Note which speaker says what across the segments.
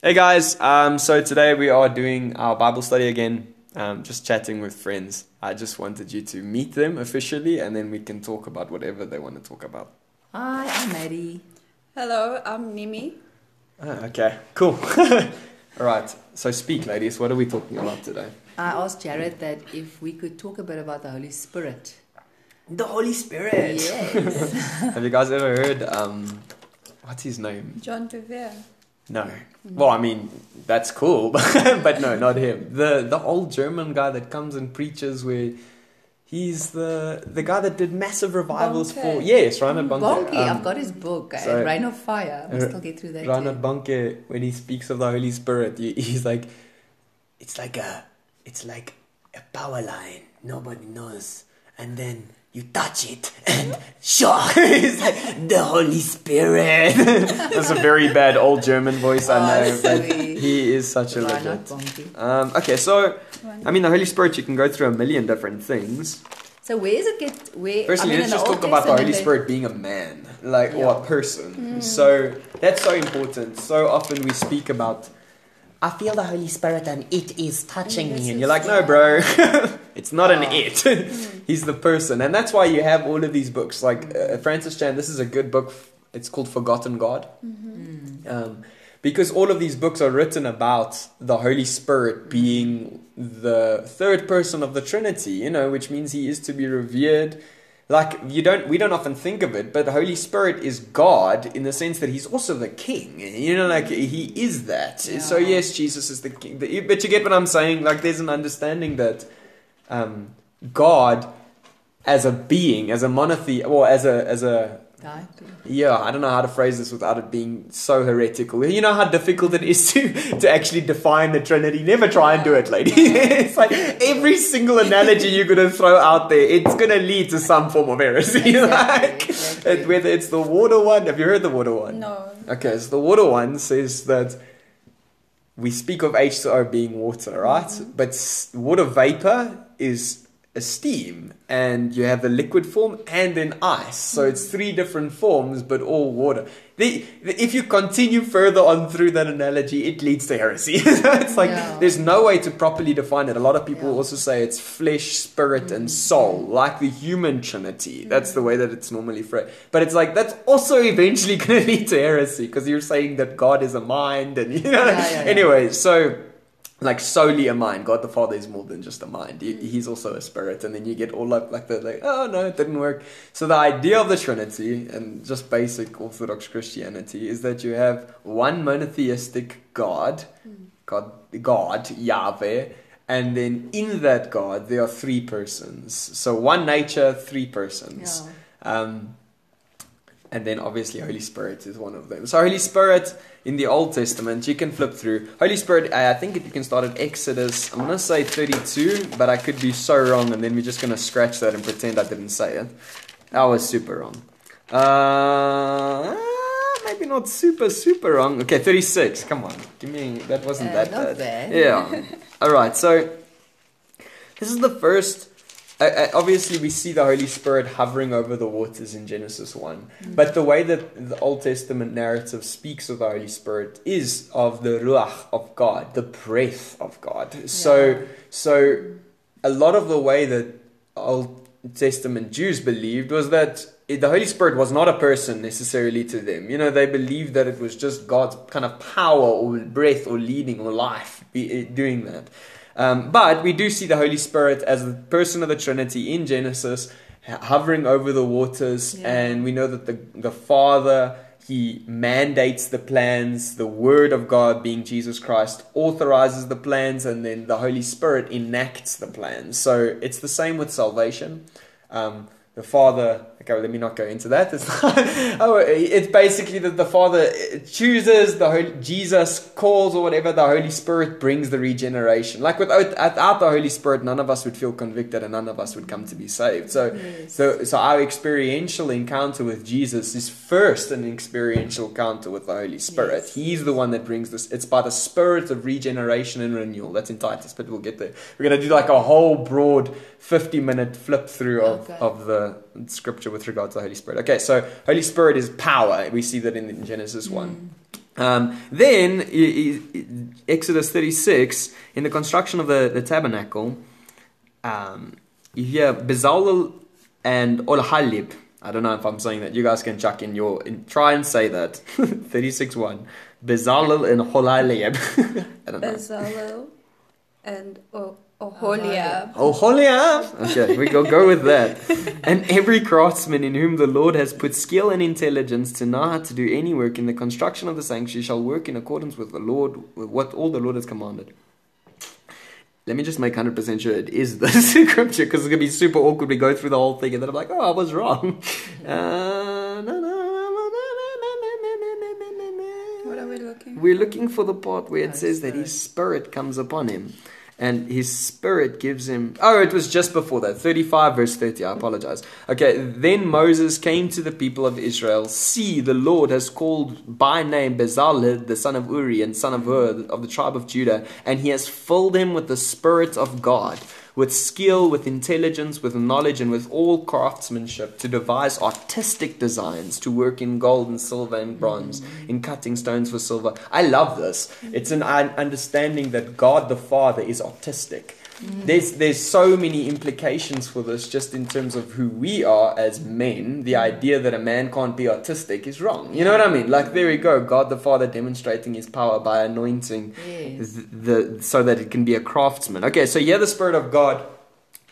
Speaker 1: Hey guys, um, so today we are doing our Bible study again, um, just chatting with friends. I just wanted you to meet them officially and then we can talk about whatever they want to talk about.
Speaker 2: Hi, I'm Maddie.
Speaker 3: Hello, I'm Nimi.
Speaker 1: Ah, okay, cool. All right, so speak, ladies. What are we talking about today?
Speaker 2: I asked Jared that if we could talk a bit about the Holy Spirit.
Speaker 1: The Holy Spirit.
Speaker 2: Yes.
Speaker 1: Have you guys ever heard, um, what's his name?
Speaker 3: John Bevere.
Speaker 1: No. Well, I mean, that's cool, but no, not him. The the old German guy that comes and preaches where he's the the guy that did massive revivals
Speaker 3: Bonnke.
Speaker 1: for yes, Reinhard Bonnke.
Speaker 2: Bonky,
Speaker 1: Um,
Speaker 2: I've got his book, uh,
Speaker 1: so-
Speaker 2: Rain of Fire. I
Speaker 1: Uh,
Speaker 2: must still get through that.
Speaker 1: Reinhard
Speaker 2: too.
Speaker 1: Bonnke when he speaks of the Holy Spirit, he's like it's like a it's like a power line. Nobody knows. And then you touch it and sure it's like the Holy Spirit. That's a very bad old German voice, I
Speaker 2: Oh,
Speaker 1: know, but he is such a
Speaker 2: Reinhard
Speaker 1: legend.
Speaker 2: Bonky.
Speaker 1: Um, okay, so I mean, the Holy Spirit, you can go through a million different things.
Speaker 2: So where does it get? Where?
Speaker 1: Firstly,
Speaker 2: I mean,
Speaker 1: let's just talk about the Holy
Speaker 2: Testament,
Speaker 1: Spirit being a man, like or a
Speaker 2: Yeah.
Speaker 1: person. So that's so important. So often we speak about. I feel the Holy Spirit and it is touching me, and you're like, no, bro, it's not an
Speaker 2: Oh.
Speaker 1: it. He's the person, and that's why you have all of these books. Like uh, Francis Chan, this is a good book. It's called Forgotten God.
Speaker 2: Mm.
Speaker 1: um, because all of these books are written about the Holy Spirit being the third person of the Trinity, you know, which means he is to be revered. Like you don't, we don't often think of it, but the Holy Spirit is God in the sense that he's also the King. You know, like he is that. So yes, Jesus is the King, but you but you get what I'm saying. Like there's an understanding that um, God, as a being, as a monothe, or as a as a Yeah, I don't know how to phrase this without it being so heretical. You know how difficult it is to, to actually define the Trinity? Never try and do it, lady. it's like every single analogy you're going to throw out there, it's going to lead to some form of heresy.
Speaker 2: Exactly,
Speaker 1: like,
Speaker 2: exactly.
Speaker 1: it- whether it's the water one, have you heard the water one?
Speaker 3: No.
Speaker 1: Okay, so the water one says that we speak of H2O being water, right? Mm-hmm. But water vapor is steam, and you have the liquid form and then ice. So it's mm. three different forms, but all water. The, the- if you continue further on through that analogy, it leads to heresy. it's like
Speaker 2: Yeah.
Speaker 1: there's no way to properly define it. A lot of people
Speaker 2: Yeah.
Speaker 1: also say it's flesh, spirit, and mm-hmm. soul, like the human trinity. Mm. That's the way that it's normally phrased. But it's like that's also eventually going to lead to heresy because you're saying that God is a mind, and you know.
Speaker 2: Yeah.
Speaker 1: Anyway, so like solely a mind. God the Father is more than just a mind. He, he's also a spirit, and then you get all up like the like, oh no, it didn't work. So the idea of the Trinity and just basic Orthodox Christianity is that you have one monotheistic God, God, God Yahweh, and then in that God there are three persons. So one nature, three persons.
Speaker 2: Yeah.
Speaker 1: Um, and then obviously Holy Spirit is one of them. So Holy Spirit in the Old Testament, you can flip through. Holy Spirit, I I think you can start at Exodus. I'm gonna say 32, but I could be so wrong, and then we're just gonna scratch that and pretend I didn't say it. I was super wrong. Uh, maybe not super super wrong. Okay, 36. Come on, give me. That wasn't
Speaker 2: Uh,
Speaker 1: that
Speaker 2: not
Speaker 1: bad.
Speaker 2: bad.
Speaker 1: Yeah. All right. So this is the first. Uh, obviously, we see the Holy Spirit hovering over the waters in Genesis 1. But the way that the Old Testament narrative speaks of the Holy Spirit is of the Ruach of God, the breath of God. So,
Speaker 2: Yeah.
Speaker 1: so a lot of the way that Old Testament Jews believed was that the Holy Spirit was not a person necessarily to them. You know, they believed that it was just God's kind of power or breath or leading or life be, eh, doing that. Um, but we do see the Holy Spirit as the person of the Trinity in Genesis, hovering over the waters,
Speaker 2: Yeah.
Speaker 1: and we know that the the Father he mandates the plans. The Word of God, being Jesus Christ, authorizes the plans, and then the Holy Spirit enacts the plans. So it's the same with salvation. Um, the Father, okay, let me not go into that. It's, oh, it's basically that the Father chooses, the Holy, Jesus calls or whatever, the Holy Spirit brings the regeneration. Like without, without the Holy Spirit, none of us would feel convicted and none of us would come to be saved. So,
Speaker 2: Yes.
Speaker 1: so, so our experiential encounter with Jesus is first an experiential encounter with the Holy Spirit.
Speaker 2: Yes.
Speaker 1: He's the one that brings this. It's by the Spirit of regeneration and renewal. That's in Titus, but we'll get there. We're going to do like a whole broad 50 minute flip through oh, of,
Speaker 2: Okay.
Speaker 1: of the scripture with regard to the Holy Spirit. Okay, so Holy Spirit is power. We see that in, Genesis 1. Um, then, Exodus 36, in the construction of the, the tabernacle, um, you hear Bezalel and Olahalib. I don't know if I'm saying that. You guys can chuck in your. In, try and say that. 36 1. Bezalel and Olahalib. I don't know.
Speaker 3: Bezalel and Oholiab.
Speaker 1: Oh, Oholiab! Okay, we go go with that. and every craftsman in whom the Lord has put skill and intelligence to know how to do any work in the construction of the sanctuary shall work in accordance with the Lord, with what all the Lord has commanded. Let me just make 100% sure it is the scripture because it's going to be super awkward. We go through the whole thing and then I'm like, oh, I was wrong. Uh, no, no,
Speaker 3: What are we looking
Speaker 1: we're looking for the part where it says that his spirit comes upon him. And his spirit gives him. Oh, it was just before that. 35 verse 30. I apologize. Okay, then Moses came to the people of Israel. See, the Lord has called by name Bezalel, the son of Uri, and son of Hur, of the tribe of Judah, and he has filled him with the spirit of God, with skill, with intelligence, with knowledge, and with all craftsmanship to devise artistic designs, to work in gold and silver and bronze, in cutting stones for silver. I love this. It's an understanding that God the Father is artistic. There's there's so many implications for this just in terms of who we are as men. The idea that a man can't be artistic is wrong. You know what I mean? Like there we go, God the Father demonstrating his power by anointing
Speaker 2: Yes.
Speaker 1: th- the so that it can be a craftsman. Okay, so yeah, the Spirit of God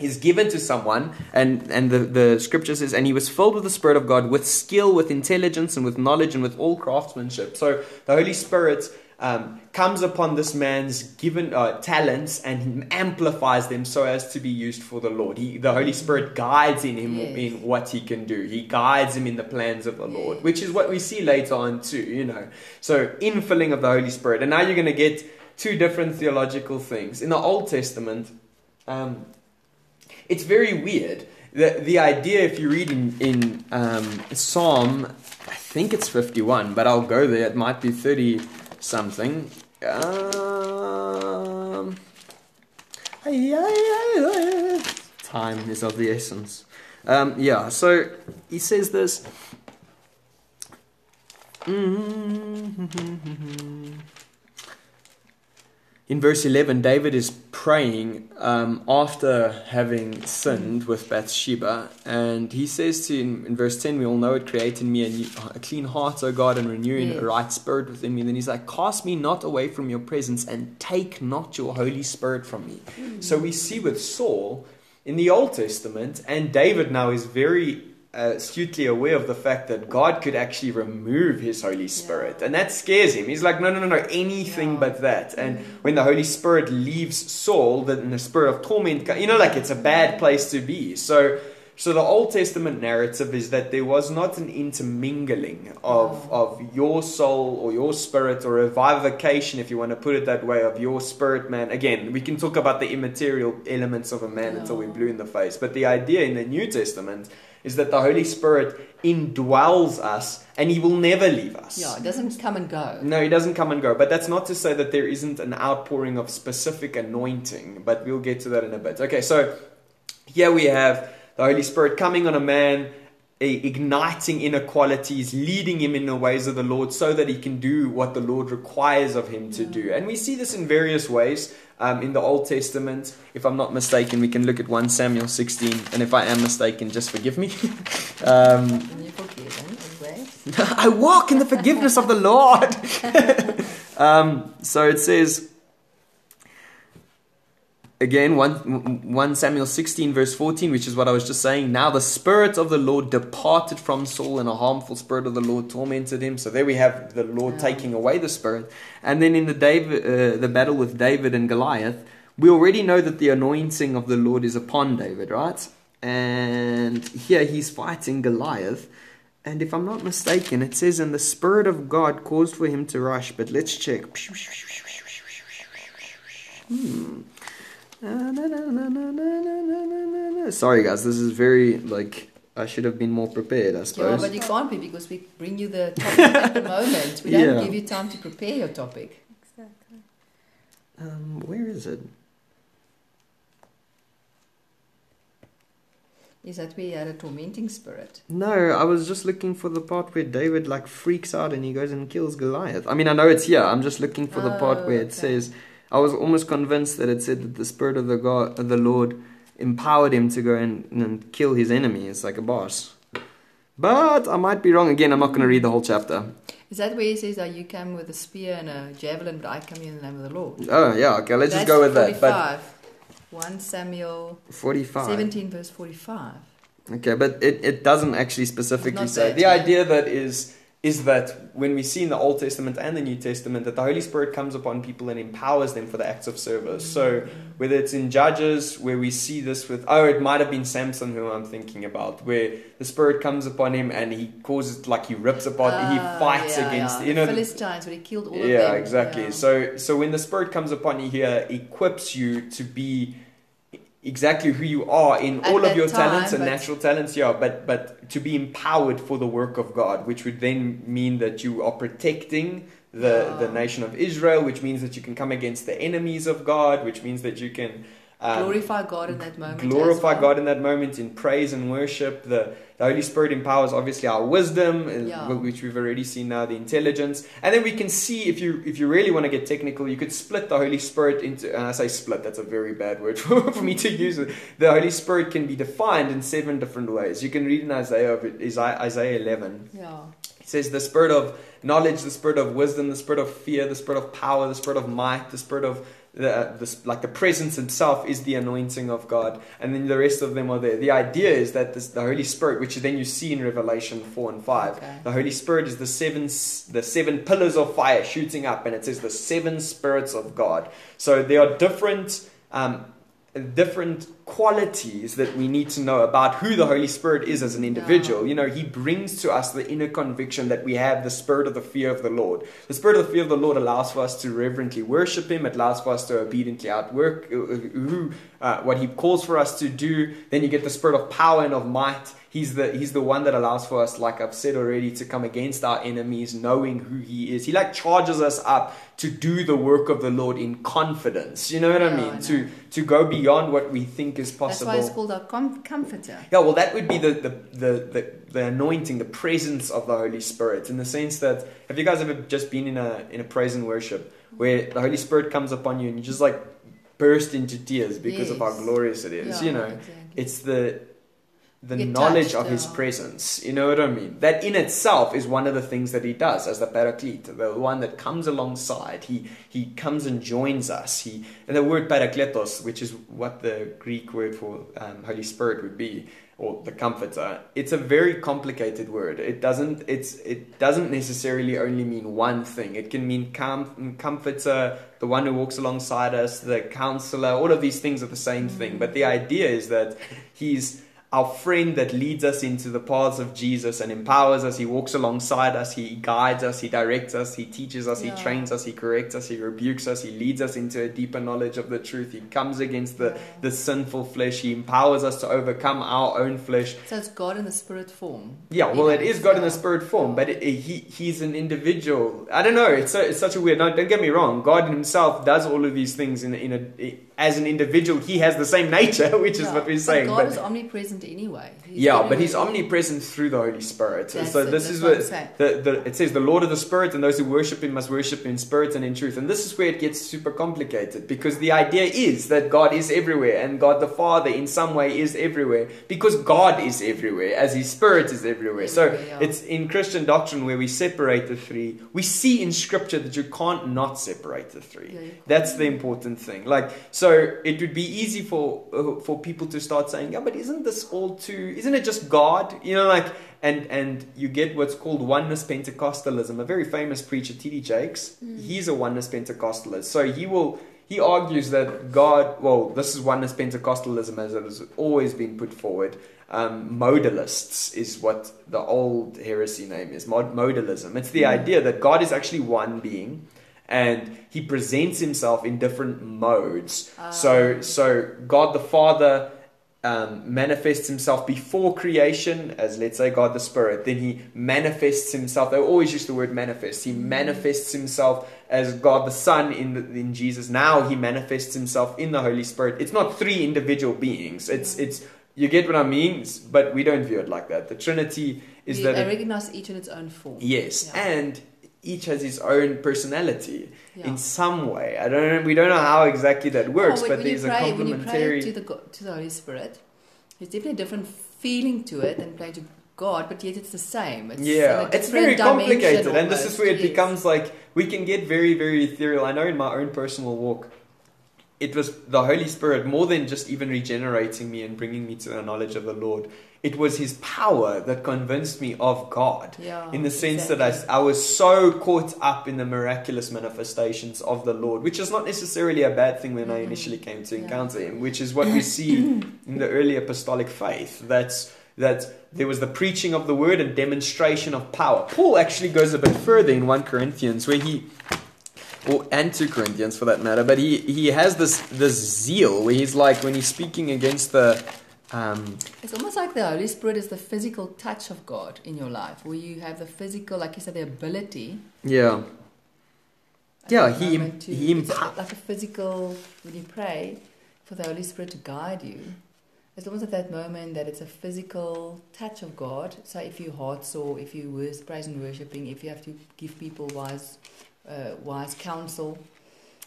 Speaker 1: is given to someone, and and the the scripture says, and he was filled with the Spirit of God, with skill, with intelligence, and with knowledge, and with all craftsmanship. So the Holy Spirit. Um, comes upon this man's given uh, talents and amplifies them so as to be used for the Lord. He, the Holy Spirit guides in him
Speaker 2: Yes.
Speaker 1: in what he can do. He guides him in the plans of the Lord, which is what we see later on too. You know, so infilling of the Holy Spirit, and now you're going to get two different theological things. In the Old Testament, um, it's very weird. The, the idea, if you read in, in um, Psalm, I think it's 51, but I'll go there, it might be 30 something. Um, time is of the essence. Um, yeah, so he says this. In verse 11, David is praying um, after having sinned with Bathsheba, and he says to in, in verse 10, We all know it, create in me a, new, a clean heart, O God, and renewing
Speaker 2: Yes.
Speaker 1: a right spirit within me. then he's like, Cast me not away from your presence, and take not your Holy Spirit from me. So we see with Saul in the Old Testament, and David now is very Uh, astutely aware of the fact that God could actually remove his Holy Spirit. And that scares him. He's like, no, no, no, no, anything
Speaker 2: Yeah.
Speaker 1: but that. And mm. when the Holy Spirit leaves Saul, then the spirit of torment, you know, like it's a bad place to be. So, so the Old Testament narrative is that there was not an intermingling of, of your soul or your spirit or a vivification, if you want to put it that way, of your spirit man. Again, we can talk about the immaterial elements of a man until we're blue in the face. But the idea in the New Testament is that the Holy Spirit indwells us and he will never leave us.
Speaker 2: Yeah, it doesn't come and go.
Speaker 1: No, he doesn't come and go. But that's not to say that there isn't an outpouring of specific anointing. But we'll get to that in a bit. Okay, so here we have the Holy Spirit coming on a man, igniting inequalities, leading him in the ways of the Lord so that he can do what the Lord requires of him to do. And we see this in various ways. Um, in the Old Testament, if I'm not mistaken, we can look at 1 Samuel 16. And if I am mistaken, just forgive me. um,
Speaker 2: And you're forgiven as well.
Speaker 1: I walk in the forgiveness of the Lord. um, so it says, again, 1, 1 Samuel 16, verse 14, which is what I was just saying. Now the Spirit of the Lord departed from Saul, and a harmful Spirit of the Lord tormented him. So there we have the Lord
Speaker 2: Yeah.
Speaker 1: taking away the Spirit. And then in the, David, uh, the battle with David and Goliath, we already know that the anointing of the Lord is upon David, right? And here he's fighting Goliath. And if I'm not mistaken, it says, And the Spirit of God caused for him to rush. But let's check. Hmm. Sorry, guys, this is very, like, I should have been more prepared, I suppose.
Speaker 2: Yeah,
Speaker 1: suppose.
Speaker 2: but you can't be because we bring you the topic at the moment. We don't
Speaker 1: Yeah.
Speaker 2: give you time to prepare your topic.
Speaker 3: Exactly.
Speaker 1: Um, where is it?
Speaker 2: Is that where he had a tormenting spirit?
Speaker 1: No, I was just looking for the part where David like freaks out and he goes and kills Goliath. I mean, I know it's here. I'm just looking for the part
Speaker 2: Oh,
Speaker 1: where it
Speaker 2: okay.
Speaker 1: says. I was almost convinced that it said that the spirit of the God, of the Lord, empowered him to go and, and kill his enemies like a boss. But I might be wrong again. I'm not going to read the whole chapter.
Speaker 2: Is that where he says that you come with a spear and a javelin, but I come in the name of the Lord?
Speaker 1: Oh yeah, okay. Let's just go with that. But
Speaker 2: 1 Samuel
Speaker 1: 45.
Speaker 2: 17, verse 45.
Speaker 1: Okay, but it, it doesn't actually specifically say. The
Speaker 2: yeah.
Speaker 1: idea that is is that when we see in the Old Testament and the New Testament that the Holy Spirit comes upon people and empowers them for the acts of service. So whether it's in Judges where we see this with oh it might have been Samson who I'm thinking about where the Spirit comes upon him and he causes like he rips apart he
Speaker 2: Ah,
Speaker 1: fights
Speaker 2: yeah,
Speaker 1: against
Speaker 2: yeah.
Speaker 1: you
Speaker 2: the
Speaker 1: know
Speaker 2: Philistines, where he killed all of them.
Speaker 1: exactly.
Speaker 2: Yeah. Exactly.
Speaker 1: So so when the spirit comes upon you here, equips you to be exactly who you are in
Speaker 2: At
Speaker 1: all of your
Speaker 2: time,
Speaker 1: talents and natural talents, yeah, but but to be empowered for the work of God, which would then mean that you are protecting the, the nation of Israel, which means that you can come against the enemies of God, which means that you can um,
Speaker 2: glorify God in that moment.
Speaker 1: glorify
Speaker 2: well.
Speaker 1: God in that moment in praise and worship. The, the Holy Spirit empowers obviously our wisdom, uh,
Speaker 2: Yeah.
Speaker 1: which we've already seen now, the intelligence, and then we can see if you if you really want to get technical, you could split the Holy Spirit into. And I say split, that's a very bad word for, for me to use. The Holy Spirit can be defined in seven different ways. You can read in Isaiah of it- Isaiah Isaiah eleven.
Speaker 2: Yeah.
Speaker 1: It says the spirit of knowledge, the spirit of wisdom, the spirit of fear, the spirit of power, the spirit of might, the spirit of the, the like the presence itself is the anointing of God, and then the rest of them are there. The idea is that this, the Holy Spirit, which then you see in Revelation four and five,
Speaker 2: Okay.
Speaker 1: the Holy Spirit is the seven the seven pillars of fire shooting up, and it says the seven spirits of God. So there are different. Um, different qualities that we need to know about who the Holy Spirit is as an individual. You know, He brings to us the inner conviction that we have the spirit of the fear of the Lord. The spirit of the fear of the Lord allows for us to reverently worship Him. It allows for us to obediently outwork uh, uh, who, uh, what He calls for us to do. Then you get the spirit of power and of might. He's the he's the one that allows for us, like I've said already, to come against our enemies, knowing who He is. He like charges us up to do the work of the Lord in confidence. You know what I mean?
Speaker 2: I
Speaker 1: To to go beyond what we think is
Speaker 2: That's
Speaker 1: possible.
Speaker 2: why it's called a com- comforter.
Speaker 1: Yeah, well, that would be the, the, the, the, the anointing, the presence of the Holy Spirit, in the sense that have you guys ever just been in a in a praise and worship where the Holy Spirit comes upon you and you just like burst into tears because of how glorious it is?
Speaker 2: Yeah,
Speaker 1: you know,
Speaker 2: exactly.
Speaker 1: it's the the
Speaker 2: Get
Speaker 1: knowledge
Speaker 2: touched,
Speaker 1: of His presence. You know what I mean? That in itself is one of the things that He does as the Paraclete, the one that comes alongside. He He comes and joins us. He and the word Parakletos, which is what the Greek word for um, Holy Spirit would be, or the Comforter. It's a very complicated word. It doesn't. It's it doesn't necessarily only mean one thing. It can mean com- comforter, the one who walks alongside us, the counselor. All of these things are the same thing. But the idea is that He's our friend that leads us into the paths of Jesus and empowers us. He walks alongside us. He guides us. He directs us. He teaches us.
Speaker 2: Yeah.
Speaker 1: He trains us. He corrects us. He rebukes us. He leads us into a deeper knowledge of the truth. He comes against the,
Speaker 2: Yeah.
Speaker 1: the sinful flesh. He empowers us to overcome our own flesh.
Speaker 2: So it's God in the spirit form.
Speaker 1: Yeah, well, it is
Speaker 2: You know,
Speaker 1: is God in the spirit form, but it, it- he he's an individual. I don't know. It's so, it's such a weird. No, don't get me wrong. God Himself does all of these things in a- in a as an individual. He has the same nature, which is what we're
Speaker 2: but
Speaker 1: saying.
Speaker 2: God
Speaker 1: but-
Speaker 2: is omnipresent anyway. He's
Speaker 1: yeah, but he's omnipresent through the Holy Spirit.
Speaker 2: That's
Speaker 1: so this is
Speaker 2: what
Speaker 1: what the, the it says the Lord of the Spirit and those who worship him must worship in spirit and in truth. And this is where it gets super complicated because the idea is that God is everywhere and God the Father in some way is everywhere because God is everywhere as his spirit is everywhere. So
Speaker 2: yeah.
Speaker 1: it's in Christian doctrine where we separate the three. We see in scripture that you can't not separate the three.
Speaker 2: Yeah,
Speaker 1: That's the important thing. Like, so it would be easy for uh, for people to start saying, "Yeah, but isn't this all too? Isn't it just God?" You know, like, and and you get what's called oneness Pentecostalism. A very famous preacher, T.D. Jakes, mm. he's a oneness Pentecostalist. So he will he argues that God. Well, this is oneness Pentecostalism as it has always been put forward. Um, modalists is what the old heresy name is. Mod- modalism. It's the mm. idea that God is actually one being and he presents himself in different modes. Ah. So, so God the Father um, manifests himself before creation as, let's say, God the Spirit. Then he manifests himself. They always use the word manifest. He manifests himself as God the Son in the, in Jesus. Now he manifests himself in the Holy Spirit. It's not three individual beings. It's it's you get what I mean? But we don't view it like that. The Trinity is
Speaker 2: We-
Speaker 1: that
Speaker 2: I recognize each in its own form.
Speaker 1: yes,
Speaker 2: Yeah.
Speaker 1: and each has his own personality
Speaker 2: Yeah.
Speaker 1: in some way. I don't know. We don't know how exactly that oh, works,
Speaker 2: Oh, when-
Speaker 1: but
Speaker 2: when you
Speaker 1: there's a
Speaker 2: pray, you
Speaker 1: complementary.
Speaker 2: to the to the Holy Spirit, there's definitely a different feeling to it than praying to God, but yet it's the same. It's
Speaker 1: yeah, it's very complicated, and this is where it
Speaker 2: yes.
Speaker 1: becomes like we can get very, very ethereal. I know in my own personal walk, it was the Holy Spirit more than just even regenerating me and bringing me to the knowledge of the Lord. It was His power that convinced me of God.
Speaker 2: Yeah,
Speaker 1: in the sense that. I, I was so caught up in the miraculous manifestations of the Lord, which is not necessarily a bad thing when I
Speaker 2: Mhm.
Speaker 1: initially came to
Speaker 2: Yeah.
Speaker 1: encounter Him, which is what we see in the early apostolic faith. That's that there was the preaching of the word and demonstration of power. Paul actually goes a bit further in 1 Corinthians where he or and 2 Corinthians for that matter, but he, he has this this zeal where he's like when he's speaking against the um,
Speaker 2: It's almost like the Holy Spirit is the physical touch of God in your life, where you have the physical, like you said, the ability.
Speaker 1: yeah Yeah, he-
Speaker 2: to-
Speaker 1: he
Speaker 2: it's like a physical when you pray for the Holy Spirit to guide you. It's almost at that moment that it's a physical touch of God. So if you heart sore, if you wors- praise and worshiping, if you have to give people wise, uh, wise counsel,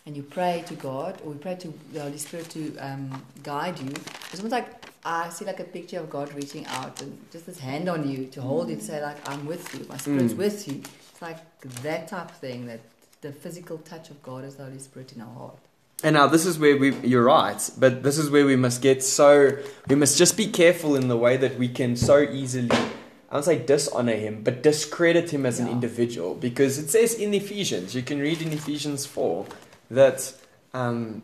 Speaker 2: and you pray to God or you pray to the Holy Spirit to um, guide you, it's almost like I see like a picture of God reaching out and just this hand on you to hold you to say like I'm with you, my spirit's
Speaker 1: Mm.
Speaker 2: with you. It's like that type of thing that the physical touch of God is the Holy Spirit in our heart.
Speaker 1: And now this is where we you're right, but this is where we must get so we must just be careful in the way that we can so easily I don't say dishonor him, but discredit him as an individual. Because it says in Ephesians, you can read in Ephesians four that um,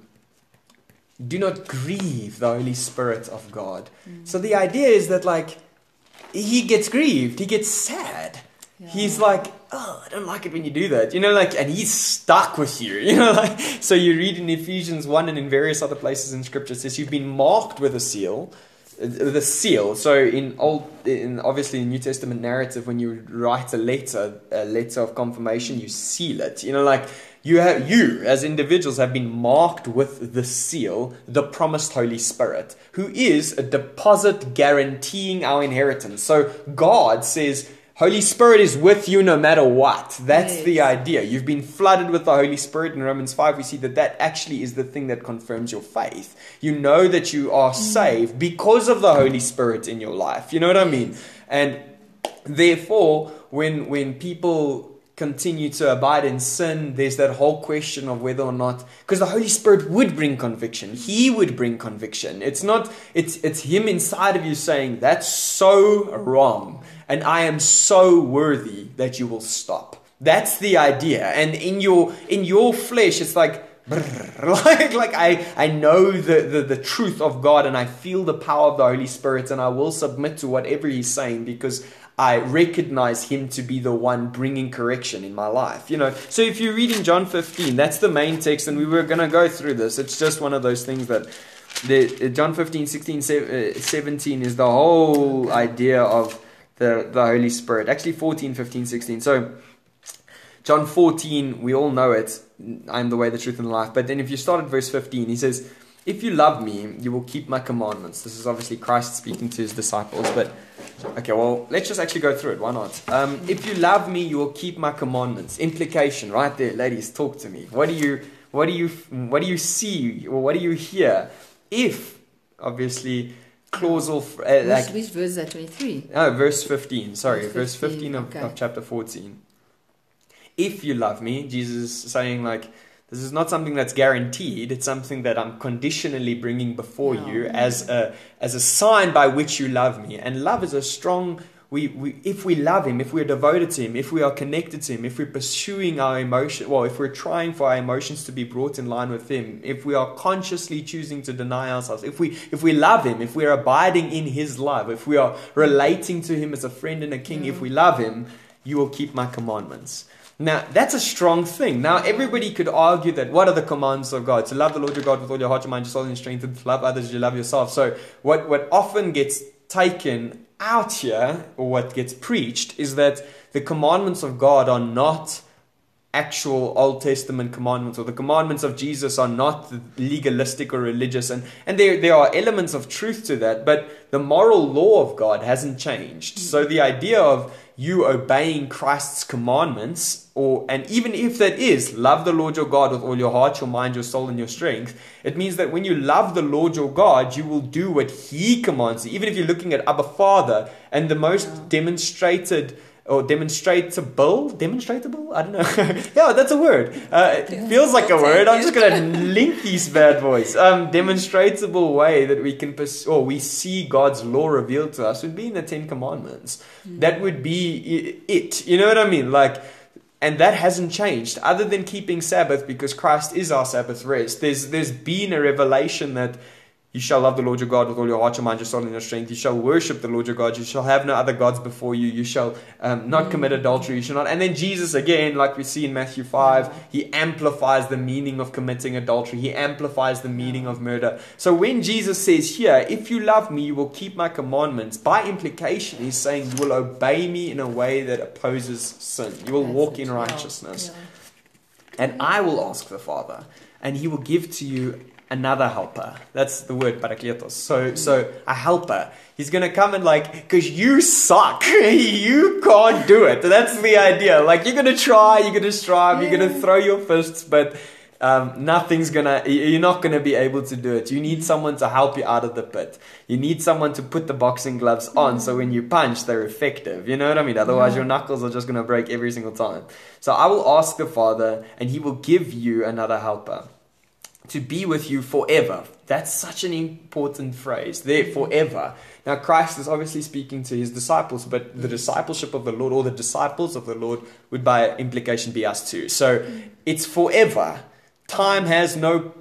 Speaker 1: do not grieve the Holy Spirit of God. So the idea is that like he gets grieved, he gets sad. He's like, oh, I don't like it when you do that. You know, like, and he's stuck with you. You know, like, so you read in Ephesians 1 and in various other places in Scripture, it says you've been marked with a seal. A seal. So in old, in obviously in New Testament narrative, when you write a letter, a letter of confirmation, you seal it. You know, like you have, you as individuals have been marked with the seal, the promised Holy Spirit, who is a deposit guaranteeing our inheritance. So God says, Holy Spirit is with you no matter what. That's the idea. You've been flooded with the Holy Spirit. In Romans 5, we see that that actually is the thing that confirms your faith. You know that you are mm. saved because of the Holy Spirit in your life. You know what I mean? And therefore, when, when people continue to abide in sin, there's that whole question of whether or not, because the Holy Spirit would bring conviction. He would bring conviction. It's not, it's, it's Him inside of you saying, that's so wrong. And I am so worthy that you will stop. That's the idea. And in your, in your flesh, it's like, like, like I, I know the, the, the truth of God and I feel the power of the Holy Spirit and I will submit to whatever He's saying because I recognize him to be the one bringing correction in my life. You know, so if you're reading John 15, that's the main text, and we were going to go through this. It's just one of those things that the uh, John 15, 16, uh, 17 is the whole idea of the, the Holy Spirit. Actually, 14, 15, 16. So, John 14, we all know it. I am the way, the truth, and the life. But then if you start at verse 15, he says, If you love me, you will keep my commandments. This is obviously Christ speaking to his disciples, but okay, well, let's just actually go through it. Why not? Um, if you love me, you will keep my commandments. Implication, right there, ladies, talk to me. What do you, what do you, what do you see, or what do you hear? If, obviously, clausal, uh, like
Speaker 2: which verse is that? 23.
Speaker 1: Oh, verse 15. Sorry,
Speaker 2: Verse
Speaker 1: verse 15,
Speaker 2: 15,
Speaker 1: of,
Speaker 2: okay.
Speaker 1: of chapter 14. If you love me, Jesus is saying, like, this is not something that's guaranteed. It's something that I'm conditionally bringing before
Speaker 2: Yeah.
Speaker 1: you as a, as a sign by which you love me. And love is a strong. We, we, if we love him, if we're devoted to him, if we are connected to him, if we're pursuing our emotion, well, if we're trying for our emotions to be brought in line with him, if we are consciously choosing to deny ourselves, if we, if we love him, if we're abiding in his love, if we are relating to him as a friend and a king, if mm. we love him, you will keep my commandments. Now, that's a strong thing. Now, everybody could argue that what are the commands of God? To love the Lord your God with all your heart, your mind, your soul, and your strength, and to love others as you love yourself. So, what, what often gets taken out here, or what gets preached, is that the commandments of God are not actual Old Testament commandments or the commandments of Jesus are not legalistic or religious and, and there, there are elements of truth to that, but the moral law of God hasn't changed. So the idea of you obeying Christ's commandments, or and even if that is love the Lord your God with all your heart, your mind, your soul, and your strength, it means that when you love the Lord your God, you will do what He commands. Even if you're looking at Abba Father, and the most demonstrated or demonstratable demonstratable i don't know. Yeah that's a word. Uh, it feels like a word. I'm just gonna link these bad boys. Um demonstratable way that we can pers- or we see god's law revealed to us would be in the ten commandments. Mm. that would be it. You know what i mean? Like and that hasn't changed other than keeping sabbath because christ is our sabbath rest. There's there's been a revelation that you shall love the Lord your God with all your heart, your mind, your soul, and your strength. You shall worship the Lord your God. You shall have no other gods before you. You shall um, not mm. commit adultery. You shall not. And then Jesus, again, like we see in Matthew 5, mm. he amplifies the meaning of committing adultery. He amplifies the meaning mm. of murder. So when Jesus says here, if you love me, you will keep my commandments, by implication, he's saying you will obey me in a way that opposes sin. You will walk in righteousness. And I will ask the Father, and he will give to you another helper. That's the word parakletos. So, so a helper. He's gonna come and like, because you suck, you can't do it. That's the idea. Like you're gonna try, you're gonna strive, you're gonna throw your fists, but um, nothing's gonna. You're not gonna be able to do it. You need someone to help you out of the pit. You need someone to put the boxing gloves on, so when you punch, they're effective. You know what I mean? Otherwise, your knuckles are just gonna break every single time. So I will ask the Father, and He will give you another helper to be with you forever. That's such an important phrase. There, forever. Now, Christ is obviously speaking to his disciples, but the discipleship of the Lord or the disciples of the Lord would, by implication, be us too. So it's forever. Time has no,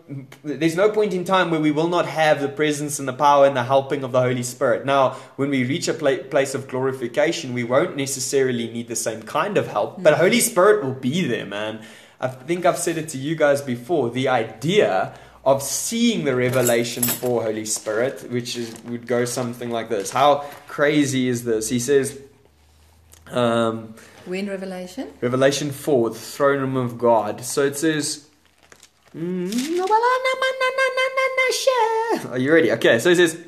Speaker 1: there's no point in time where we will not have the presence and the power and the helping of the Holy Spirit. Now, when we reach a place of glorification, we won't necessarily need the same kind of help, but Holy Spirit will be there, man. I think I've said it to you guys before. The idea of seeing the revelation for Holy Spirit, which is, would go something like this. How crazy is this? He says, um,
Speaker 2: when Revelation?
Speaker 1: Revelation 4, the throne room of God. So it says, Are you ready? Okay, so it says,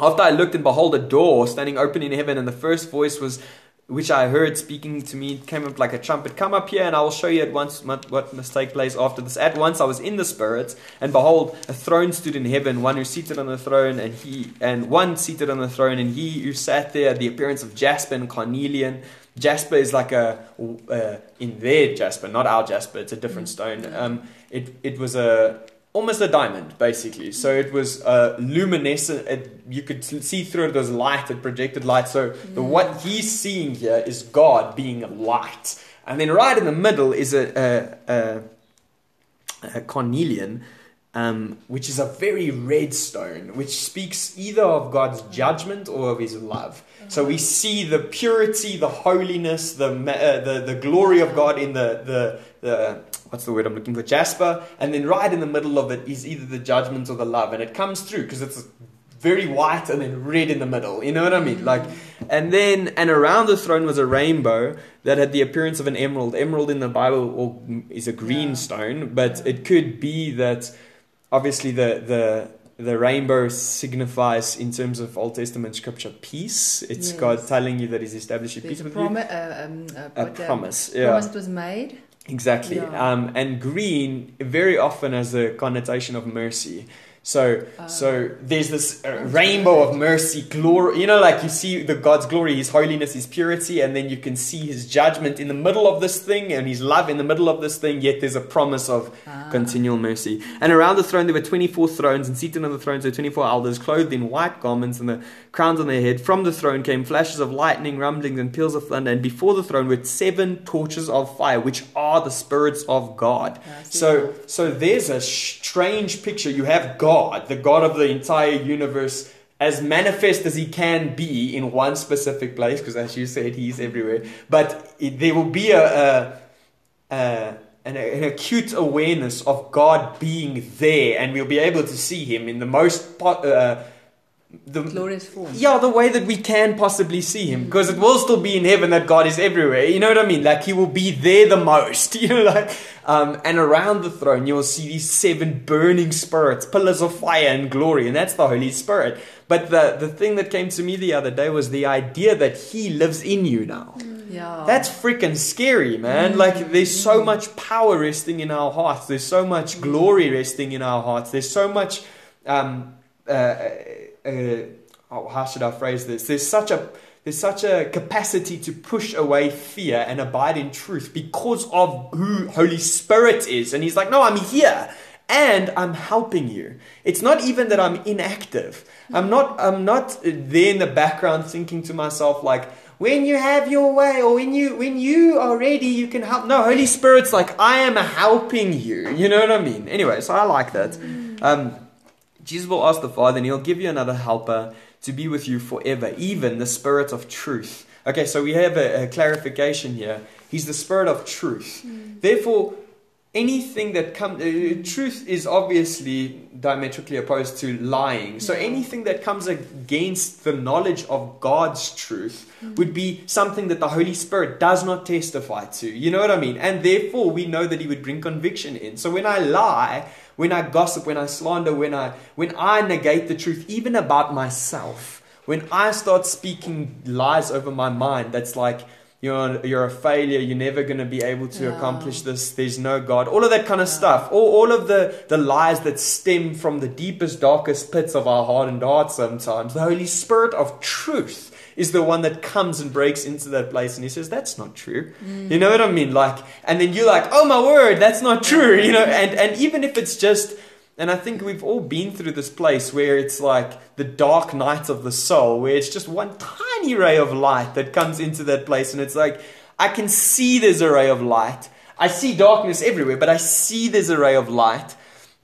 Speaker 1: After I looked and behold a door standing open in heaven, and the first voice was which I heard speaking to me came up like a trumpet. Come up here, and I will show you at once what must take place after this. At once I was in the spirit, and behold, a throne stood in heaven. One who seated on the throne, and he and one seated on the throne, and he who sat there the appearance of jasper and carnelian. Jasper is like a uh, in their jasper, not our jasper. It's a different stone. Um, it it was a almost a diamond, basically. So it was uh, luminescent. It, you could see through it. Was light. It projected light. So the, what he's seeing here is God being light. And then right in the middle is a, a, a, a cornelian, um, which is a very red stone, which speaks either of God's judgment or of His love. So we see the purity, the holiness, the uh, the, the glory of God in the the, the what's the word I'm looking for? Jasper. And then right in the middle of it is either the judgment or the love. And it comes through because it's very white and then red in the middle. You know what I mean? Like, and then, and around the throne was a rainbow that had the appearance of an emerald. Emerald in the Bible is a green yeah. stone, but it could be that obviously the, the, the rainbow signifies, in terms of Old Testament scripture, peace. It's yes. God telling you that He's establishing peace with
Speaker 2: promi-
Speaker 1: you.
Speaker 2: Uh, um,
Speaker 1: uh, a promise. Yeah.
Speaker 2: Promise was made.
Speaker 1: Exactly. Yeah. Um, and green very often has a connotation of mercy. So, uh, so there's this uh, rainbow of mercy, glory. You know, like you see the God's glory, His holiness, His purity, and then you can see His judgment in the middle of this thing, and His love in the middle of this thing. Yet there's a promise of ah. continual mercy. And around the throne there were 24 thrones, and seated on the thrones were 24 elders, clothed in white garments, and the crowns on their head. From the throne came flashes of lightning, rumblings, and peals of thunder. And before the throne were seven torches of fire, which are the spirits of God. So, so there's a strange picture. You have God, the God of the entire universe, as manifest as He can be in one specific place, because as you said, He's everywhere. But it, there will be a, a, a an, an, acute awareness of God being there, and we'll be able to see Him in the most. Uh, the
Speaker 2: Glorious form.
Speaker 1: yeah, the way that we can possibly see him, because it will still be in heaven that God is everywhere. You know what I mean? Like he will be there the most. You know, like um, and around the throne you will see these seven burning spirits, pillars of fire and glory, and that's the Holy Spirit. But the the thing that came to me the other day was the idea that He lives in you now.
Speaker 2: Yeah.
Speaker 1: That's freaking scary, man. Like, there's so much power resting in our hearts. There's so much glory resting in our hearts. There's so much, um, uh, oh, how should I phrase this? There's such a there's such a capacity to push away fear and abide in truth because of who Holy Spirit is. And He's like, no, I'm here and I'm helping you. It's not even that I'm inactive. I'm not. I'm not there in the background thinking to myself like, when you have your way or when you when you are ready you can help no holy spirit's like i am helping you you know what i mean anyway so i like that um, jesus will ask the father and he'll give you another helper to be with you forever even the spirit of truth. Okay so we have a, a clarification here. He's the spirit of truth. Therefore anything that comes uh, truth is obviously diametrically opposed to lying. So anything that comes against the knowledge of god's truth would be something that the holy spirit does not testify to. You know what i mean? And therefore we know that he would bring conviction in. So when i lie when i gossip when i slander when i when i negate the truth even about myself when i start speaking lies over my mind that's like you're, you're a failure. You're never going to be able to
Speaker 2: Yeah.
Speaker 1: accomplish this. There's no God. All of that kind of stuff. All, all of the, the lies that stem from the deepest, darkest pits of our hardened hearts sometimes. The Holy Spirit of truth is the one that comes and breaks into that place and he says, That's not true. You know what I mean? Like, and then you're like, Oh my word, that's not true. You know, and, and even if it's just and I think we've all been through this place where it's like the dark night of the soul, where it's just one tiny ray of light that comes into that place. And it's like, I can see there's a ray of light. I see darkness everywhere, but I see there's a ray of light.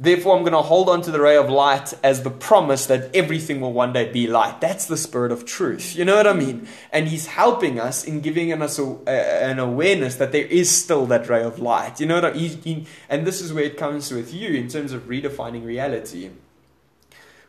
Speaker 1: Therefore, I'm going to hold on to the ray of light as the promise that everything will one day be light. That's the spirit of truth. You know what I mean? And He's helping us in giving us a, a- an awareness that there is still that ray of light. You know what I he, he- And this is where it comes with you in terms of redefining reality.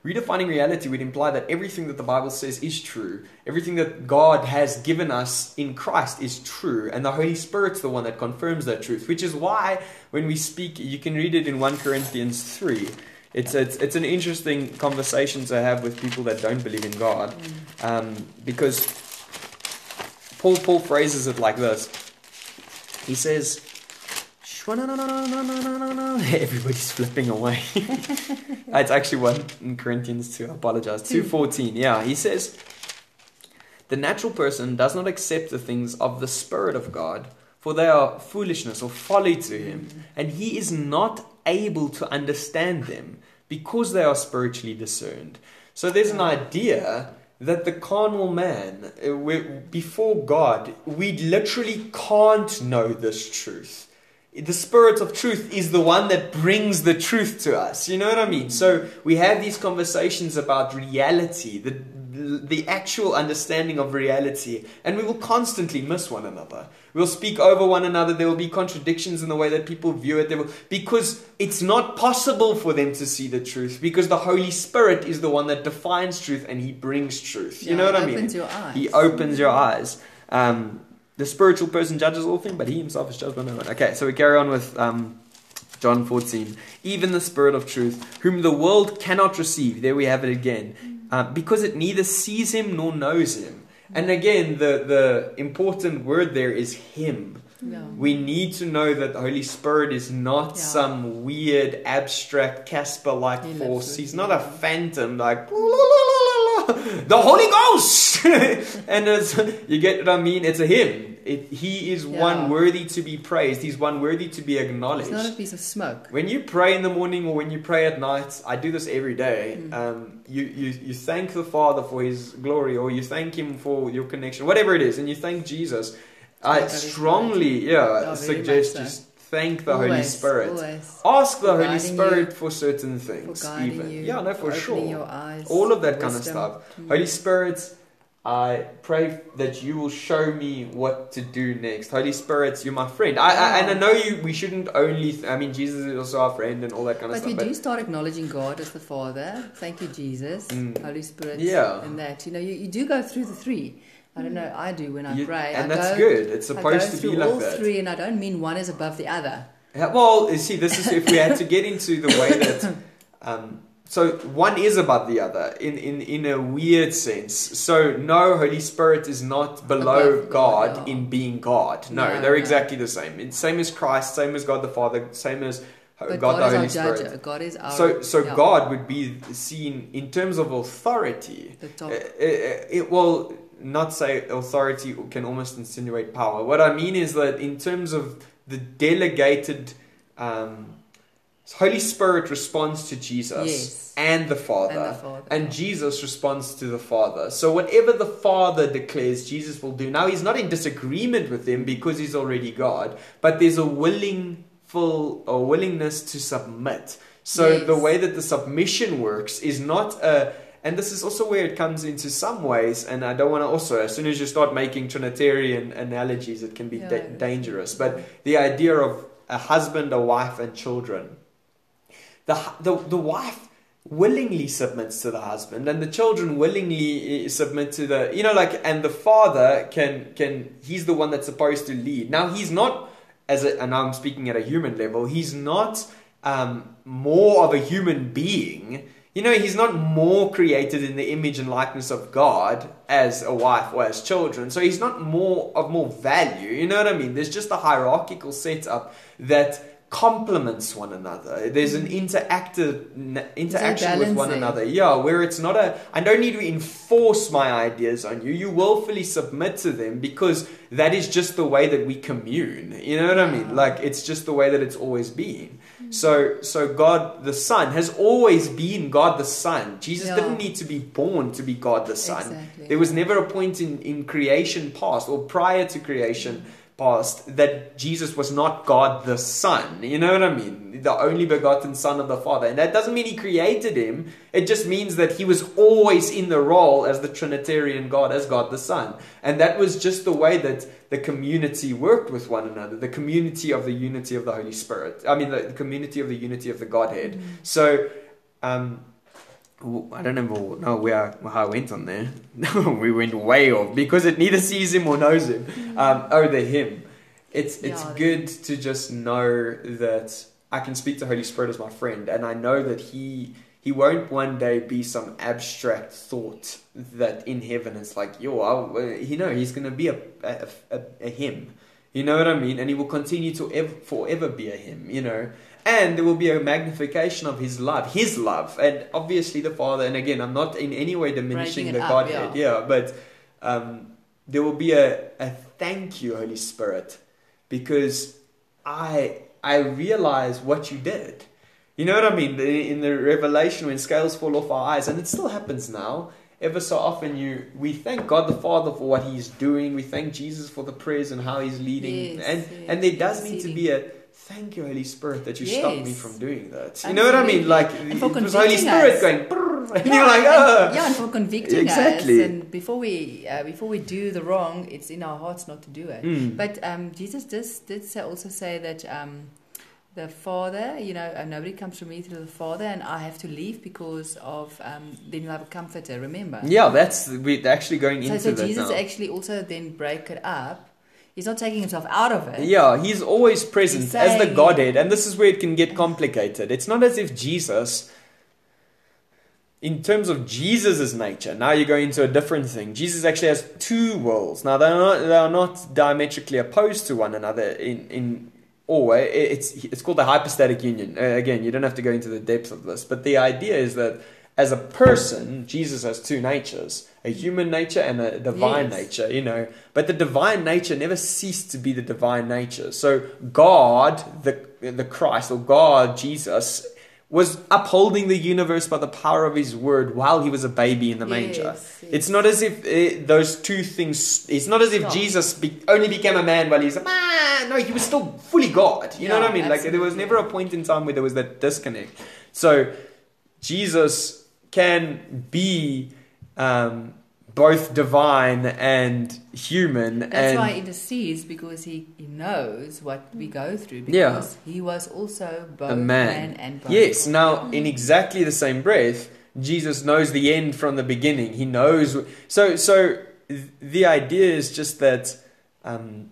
Speaker 1: Redefining reality would imply that everything that the Bible says is true. Everything that God has given us in Christ is true. And the Holy Spirit's the one that confirms that truth. Which is why when we speak, you can read it in 1 Corinthians 3. It's, it's, it's an interesting conversation to have with people that don't believe in God. Um, because Paul, Paul phrases it like this He says, Everybody's flipping away. it's actually one in Corinthians 2. I apologize. 2.14. Yeah, he says, The natural person does not accept the things of the Spirit of God, for they are foolishness or folly to him, and he is not able to understand them because they are spiritually discerned. So there's an idea that the carnal man, uh, before God, we literally can't know this truth the spirit of truth is the one that brings the truth to us. You know what i mean? So we have these conversations about reality the the actual understanding of reality and we will constantly miss one another. We'll speak over one another. There will be contradictions in the way that people view it. There will, because it's not possible for them to see the truth because the holy spirit is the one that defines truth and he brings truth. You
Speaker 2: Yeah,
Speaker 1: know what i mean?
Speaker 2: He opens your eyes.
Speaker 1: he opens your eyes. Um, the spiritual person judges all things, but he himself is judged by no one. Okay, so we carry on with um, John 14. Even the Spirit of truth, whom the world cannot receive. There we have it again. Uh, because it neither sees him nor knows him. And again, the, the important word there is him.
Speaker 2: Yeah.
Speaker 1: We need to know that the Holy Spirit is not
Speaker 2: Yeah.
Speaker 1: some weird, abstract, Casper like force. He's not a phantom like, "La, la, la, la, la, the Holy Ghost! and it's, you get what I mean? It's a Him. It, he is
Speaker 2: Yeah.
Speaker 1: one worthy to be praised, He's one worthy to be acknowledged.
Speaker 2: It's not a piece of smoke.
Speaker 1: When you pray in the morning or when you pray at night, I do this every day.
Speaker 2: Mm.
Speaker 1: Um, you, you, you thank the Father for His glory, or you thank Him for your connection, whatever it is, and you thank Jesus. I
Speaker 2: God, that is
Speaker 1: strongly, yeah,
Speaker 2: very
Speaker 1: suggest
Speaker 2: so.
Speaker 1: just thank the Holy Spirit.
Speaker 2: Always.
Speaker 1: Ask the Holy Spirit for certain things,
Speaker 2: guiding
Speaker 1: even.
Speaker 2: you.
Speaker 1: yeah, no, for
Speaker 2: opening
Speaker 1: sure.
Speaker 2: Your eyes,
Speaker 1: All of that kind of stuff.
Speaker 2: Mm.
Speaker 1: Holy Spirit, I pray that you will show me what to do next. Holy Spirit, you're my friend. I, I and I know you. We shouldn't only. Th- I mean, Jesus is also our friend and all that kind of
Speaker 2: But
Speaker 1: stuff.
Speaker 2: we do start acknowledging God as the Father. Thank you, Jesus,
Speaker 1: Mm.
Speaker 2: Holy Spirit,
Speaker 1: Yeah.
Speaker 2: and that. You know, you, you do go through the three. I don't know. I do when I
Speaker 1: You-
Speaker 2: pray.
Speaker 1: and
Speaker 2: I
Speaker 1: that's
Speaker 2: go,
Speaker 1: good. It's supposed to be like
Speaker 2: all
Speaker 1: that.
Speaker 2: three, and I don't mean one is above the other.
Speaker 1: Well, you see, this is if we had to get into the way that. Um, so one is above the other in, in, in a weird sense. So no, Holy Spirit is not below
Speaker 2: Above
Speaker 1: God,
Speaker 2: God,
Speaker 1: in being God. No,
Speaker 2: No,
Speaker 1: they're
Speaker 2: no.
Speaker 1: exactly the same. It's same as Christ, same as God the Father, same as God,
Speaker 2: God,
Speaker 1: the Holy Spirit.
Speaker 2: judge. God is our.
Speaker 1: So, so
Speaker 2: yeah,
Speaker 1: God would be seen in terms of authority.
Speaker 2: The top.
Speaker 1: Uh, It, it will not say authority can almost insinuate power. What I mean is that in terms of the delegated, um, Holy Spirit responds to Jesus
Speaker 2: Yes.
Speaker 1: and the Father.
Speaker 2: And the Father.
Speaker 1: And Jesus responds to the Father. So whatever the Father declares, Jesus will do. Now he's not in disagreement with him because he's already God, but there's a willing full or willingness to submit. So
Speaker 2: Yes.
Speaker 1: the way that the submission works is not a and this is also where it comes into some ways, and I don't want to also, as soon as you start making Trinitarian analogies, it can be
Speaker 2: Yeah,
Speaker 1: da- dangerous. But the idea of a husband, a wife, and children. The, the, the wife willingly submits to the husband and the children willingly eh, submit to the you know like and the father can can he's the one that's supposed to lead now he's not as a and i'm speaking at a human level he's not um, more of a human being you know he's not more created in the image and likeness of god as a wife or as children so he's not more of more value you know what i mean there's just a hierarchical setup that complements one another. There's an interactive interaction with one another. Yeah, where it's not a I don't need to enforce my ideas on you. You willfully submit to them because that is just the way that we commune. You know what I mean? Like it's just the way that it's always been. So so God the Son has always been God the Son. Jesus
Speaker 2: Yeah.
Speaker 1: didn't need to be born to be God the Son.
Speaker 2: Exactly.
Speaker 1: There was never a point in, in creation past or prior to creation past that Jesus was not God the Son. You know what I mean? The only begotten Son of the Father. And that doesn't mean he created him. It just means that he was always in the role as the Trinitarian God, as God the Son. And that was just the way that the community worked with one another, the community of the unity of the Holy Spirit. I mean, the, community of the unity of the Godhead. So, um, I don't know, know where how I went on there. we went way off because it neither sees him or knows him. Um, oh, the him. It's it's
Speaker 2: Yeah,
Speaker 1: good to just know that I can speak to Holy Spirit as my friend, and I know that he he won't one day be some abstract thought that in heaven it's like yo, I'll, uh, you know, he's gonna be a a, a a him. You know what I mean? And he will continue to ever, forever be a him. You know. And there will be a magnification of his love, his love, and obviously the Father. And again, I'm not in any way diminishing the
Speaker 2: up,
Speaker 1: Godhead, yeah. but um, there will be a, a thank you, Holy Spirit, because I I realize what you did. You know what I mean? In the revelation, when scales fall off our eyes, and it still happens now. Ever so often, you we thank God the Father for what He's doing. We thank Jesus for the prayers and how He's leading,
Speaker 2: Yes,
Speaker 1: and
Speaker 2: yes,
Speaker 1: and there does need to be a thank you, Holy Spirit, that you stopped me from doing that. You know what I mean? Like it was Holy Spirit
Speaker 2: us.
Speaker 1: going, "Brrr," and
Speaker 2: Yeah,
Speaker 1: you're like,
Speaker 2: and-
Speaker 1: oh,
Speaker 2: yeah, and for convicting
Speaker 1: Exactly.
Speaker 2: us, and before we uh, before we do the wrong, it's in our hearts not to do it.
Speaker 1: Mm.
Speaker 2: But um, Jesus did, did say, also say that um, the Father, you know, uh, nobody comes to me through the Father, and I have to leave because of um, then you have a comforter. Remember?
Speaker 1: yeah, that's we're actually going
Speaker 2: So,
Speaker 1: into
Speaker 2: so Jesus
Speaker 1: now.
Speaker 2: actually also then break it up. He's not taking himself out of it.
Speaker 1: Yeah, he's always present
Speaker 2: He's
Speaker 1: as the Godhead, and this is where it can get complicated. It's not as if Jesus, in terms of Jesus' nature, now you go into a different thing. Jesus actually has two worlds. Now they're not they are not diametrically opposed to one another in in or it's it's called the hypostatic union. Uh, again, you don't have to go into the depth of this, but the idea is that as a person, Jesus has two natures: a human nature and a divine
Speaker 2: Yes.
Speaker 1: nature. You know, but the divine nature never ceased to be the divine nature. So God, the the Christ or God, Jesus, was upholding the universe by the power of His word while He was a baby in the manger.
Speaker 2: Yes, yes.
Speaker 1: It's not as if uh, those two things. It's not as if
Speaker 2: Stop.
Speaker 1: Jesus be, only became a man while he's a man. No, he was still fully God. You know what I mean? Like there was never a point in time where there was that disconnect. So Jesus can be um, both divine and human.
Speaker 2: That's
Speaker 1: and
Speaker 2: why he intercedes because he, he knows what we go through.
Speaker 1: Yeah.
Speaker 2: Because he was also both
Speaker 1: a man.
Speaker 2: and God.
Speaker 1: Yes. Now, in exactly the same breath, Jesus knows the end from the beginning. He knows. So, so the idea is just that um,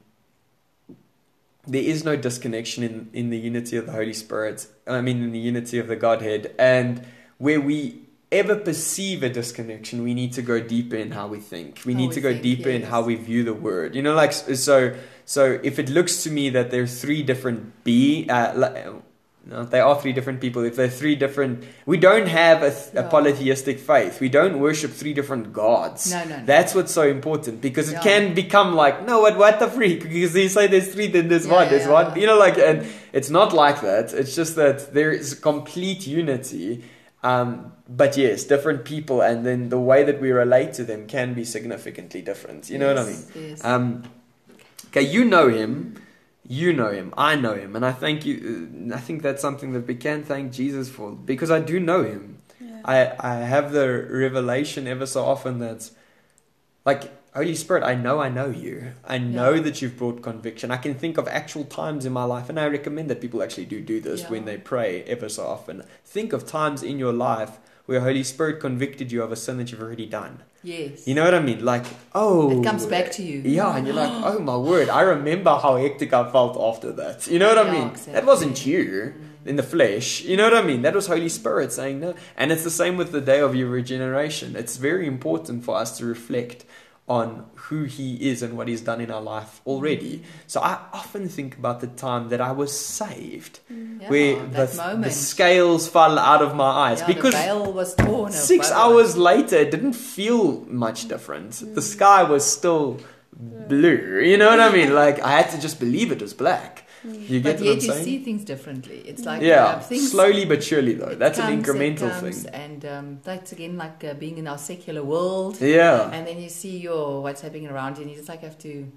Speaker 1: there is no disconnection in in the unity of the Holy Spirit. I mean, in the unity of the Godhead, and where we ever perceive a disconnection, we need to go deeper in how we think. We
Speaker 2: How
Speaker 1: need
Speaker 2: we
Speaker 1: to go
Speaker 2: think,
Speaker 1: deeper in how we view the word. You know, like so. So if it looks to me that there are three different be, uh, no, they are three different people. If they're three different, we don't have a, th- a polytheistic faith. We don't worship three different gods.
Speaker 2: No, no, no.
Speaker 1: That's what's so important because it can become like, no, what, what the freak? Because you say there's three, then there's
Speaker 2: Yeah,
Speaker 1: one, there's
Speaker 2: yeah,
Speaker 1: one.
Speaker 2: yeah.
Speaker 1: You know, like, and it's not like that. It's just that there is complete unity. Um, but yes, different people, and then the way that we relate to them can be significantly different. You know what I mean?
Speaker 2: Yes.
Speaker 1: Um, okay, you know him, you know him, I know him, and I thank you. uh, I think that's something that we can thank Jesus for because I do know him.
Speaker 3: Yeah.
Speaker 1: I I have the revelation ever so often that, like Oh, Holy Spirit, I know I know you. I know
Speaker 2: Yeah.
Speaker 1: that you've brought conviction. I can think of actual times in my life, and I recommend that people actually do do this
Speaker 2: Yeah.
Speaker 1: when they pray ever so often. Think of times in your life where Holy Spirit convicted you of a sin that you've already done.
Speaker 2: yes.
Speaker 1: You know what I mean? Like, oh,
Speaker 2: it comes back to you.
Speaker 1: yeah, and you're like, oh my word, I remember how hectic I felt after that. You know what I mean?
Speaker 2: exactly.
Speaker 1: That wasn't you mm. in the flesh. You know what I mean? That was Holy Spirit saying no. And it's the same with the day of your regeneration. It's very important for us to reflect on who He is and what He's done in our life already. So I often think about the time that I was saved, mm,
Speaker 2: Yeah,
Speaker 1: where the, the scales fell out of my eyes
Speaker 2: yeah,
Speaker 1: because
Speaker 2: the veil was torn.
Speaker 1: Six hours later, it didn't feel much mm. different. The mm. sky was still blue. You know what I mean? Like I had to just believe it was black. You get
Speaker 2: But yet you see things differently. It's like
Speaker 1: yeah,
Speaker 2: uh, things
Speaker 1: slowly but surely though. That's an incremental
Speaker 2: comes,
Speaker 1: thing.
Speaker 2: And um, that's again like uh, being in our secular world.
Speaker 1: Yeah,
Speaker 2: And then you see your what's happening around you, and you just like have to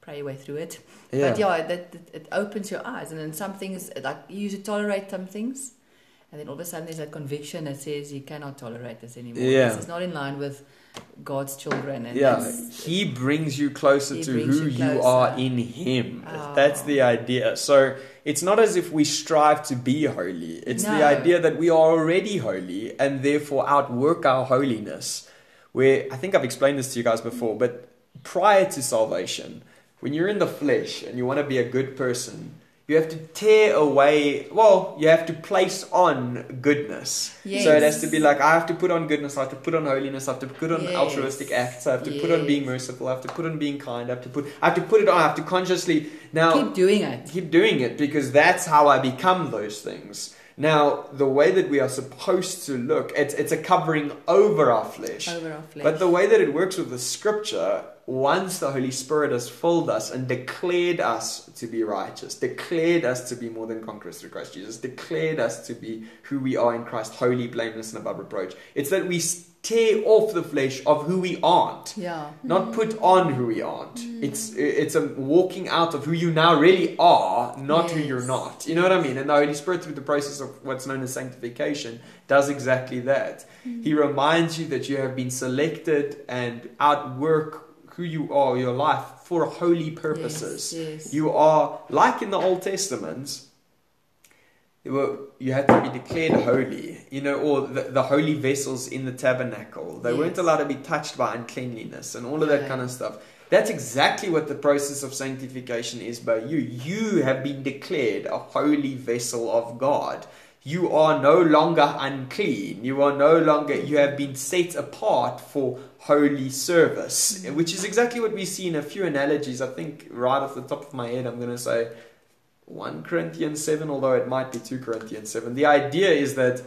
Speaker 2: pray your way through it.
Speaker 1: yeah,
Speaker 2: But yeah, that, that it opens your eyes, and then some things like you usually tolerate some things, and then all of a sudden there's a conviction that says you cannot tolerate this anymore.
Speaker 1: Yeah.
Speaker 2: This is not in line with God's children, and
Speaker 1: yeah. He brings you closer
Speaker 2: He
Speaker 1: to who
Speaker 2: you
Speaker 1: you are in Him.
Speaker 2: Oh.
Speaker 1: That's the idea. So it's not as if we strive to be holy. It's the idea that we are already holy and therefore outwork our holiness. Where I think I've explained this to you guys before, but prior to salvation, when you're in the flesh and you want to be a good person, you have to tear away, well, you have to place on goodness.
Speaker 2: Yes.
Speaker 1: So it has to be like, I have to put on goodness, I have to put on holiness, I have to put on
Speaker 2: Yes.
Speaker 1: altruistic acts, I have to put on being merciful, I have to put on being kind, I have to put, I have to put it on, I have to consciously, now,
Speaker 2: keep doing it.
Speaker 1: keep doing it because that's how I become those things. Now, the way that we are supposed to look, it's, it's a covering over our flesh.
Speaker 2: Over our flesh.
Speaker 1: But the way that it works with the scripture, once the Holy Spirit has filled us and declared us to be righteous, declared us to be more than conquerors through Christ Jesus, declared us to be who we are in Christ, holy, blameless, and above reproach, it's that we tear off the flesh of who we aren't
Speaker 2: yeah.
Speaker 1: not mm-hmm. put on who we aren't. Mm. It's it's a walking out of who you now really are, not who you're not. You know what I mean? And the Holy Spirit, through the process of what's known as sanctification, does exactly that. Mm. He reminds you that you have been selected and outwork who you are, your life, for holy purposes.
Speaker 2: Yes, yes.
Speaker 1: You are like in the Old Testament. You, were, you had to be declared holy, you know, or the, the holy vessels in the tabernacle. They weren't allowed to be touched by uncleanliness and all of that kind of stuff. That's exactly what the process of sanctification is by you. You have been declared a holy vessel of God. You are no longer unclean. You are no longer, you have been set apart for holy service, which is exactly what we see in a few analogies. I think right off the top of my head, I'm going to say 1 Corinthians 7, although it might be 2 Corinthians 7. The idea is that